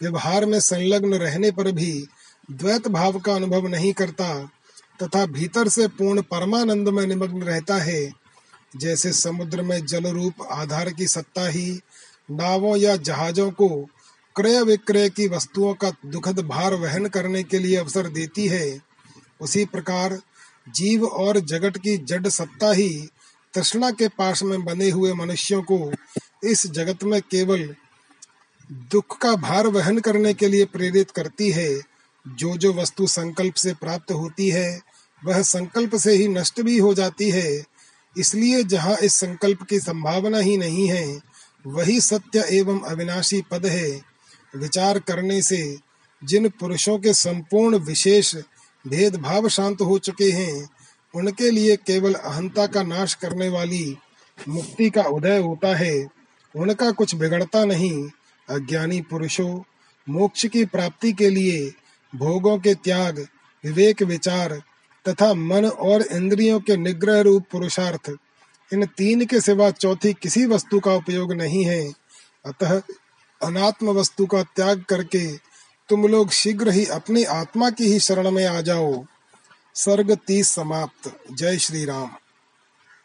व्यवहार में संलग्न रहने पर भी द्वैत भाव का अनुभव नहीं करता, तथा भीतर से पूर्ण परमानंद में निमग्न रहता है। जैसे समुद्र में जल रूप आधार की सत्ता ही नावों या जहाजों को क्रय विक्रय की वस्तुओं का दुखद भार वहन करने के लिए अवसर देती है। उसी प्रकार जीव और जगत की जड़ सत्ता ही तृष्णा के पास में बने हुए मनुष्यों को इस जगत में केवल दुख का भार वहन करने के लिए प्रेरित करती है। जो जो वस्तु संकल्प से प्राप्त होती है, वह संकल्प से ही नष्ट भी हो जाती है। इसलिए जहाँ इस संकल्प की संभावना ही नहीं है, वही सत्य एवं अविनाशी पद है। विचार करने से जिन पुरुषों के संपूर्ण विशेष भेदभाव शांत हो चुके हैं। उनके लिए केवल अहंता का नाश करने वाली मुक्ति का उदय होता है। उनका कुछ बिगड़ता नहीं। अज्ञानी पुरुषों, मोक्ष की प्राप्ति के लिए भोगों के त्याग, विवेक विचार तथा मन और इंद्रियों के निग्रह रूप पुरुषार्थ, इन तीन के सिवा चौथी किसी वस्तु का उपयोग नहीं है। अतः अनात्म वस्तु का त्याग करके तुम लोग शीघ्र ही अपनी आत्मा की ही शरण में आ जाओ। सर्ग तीस समाप्त। जय श्री राम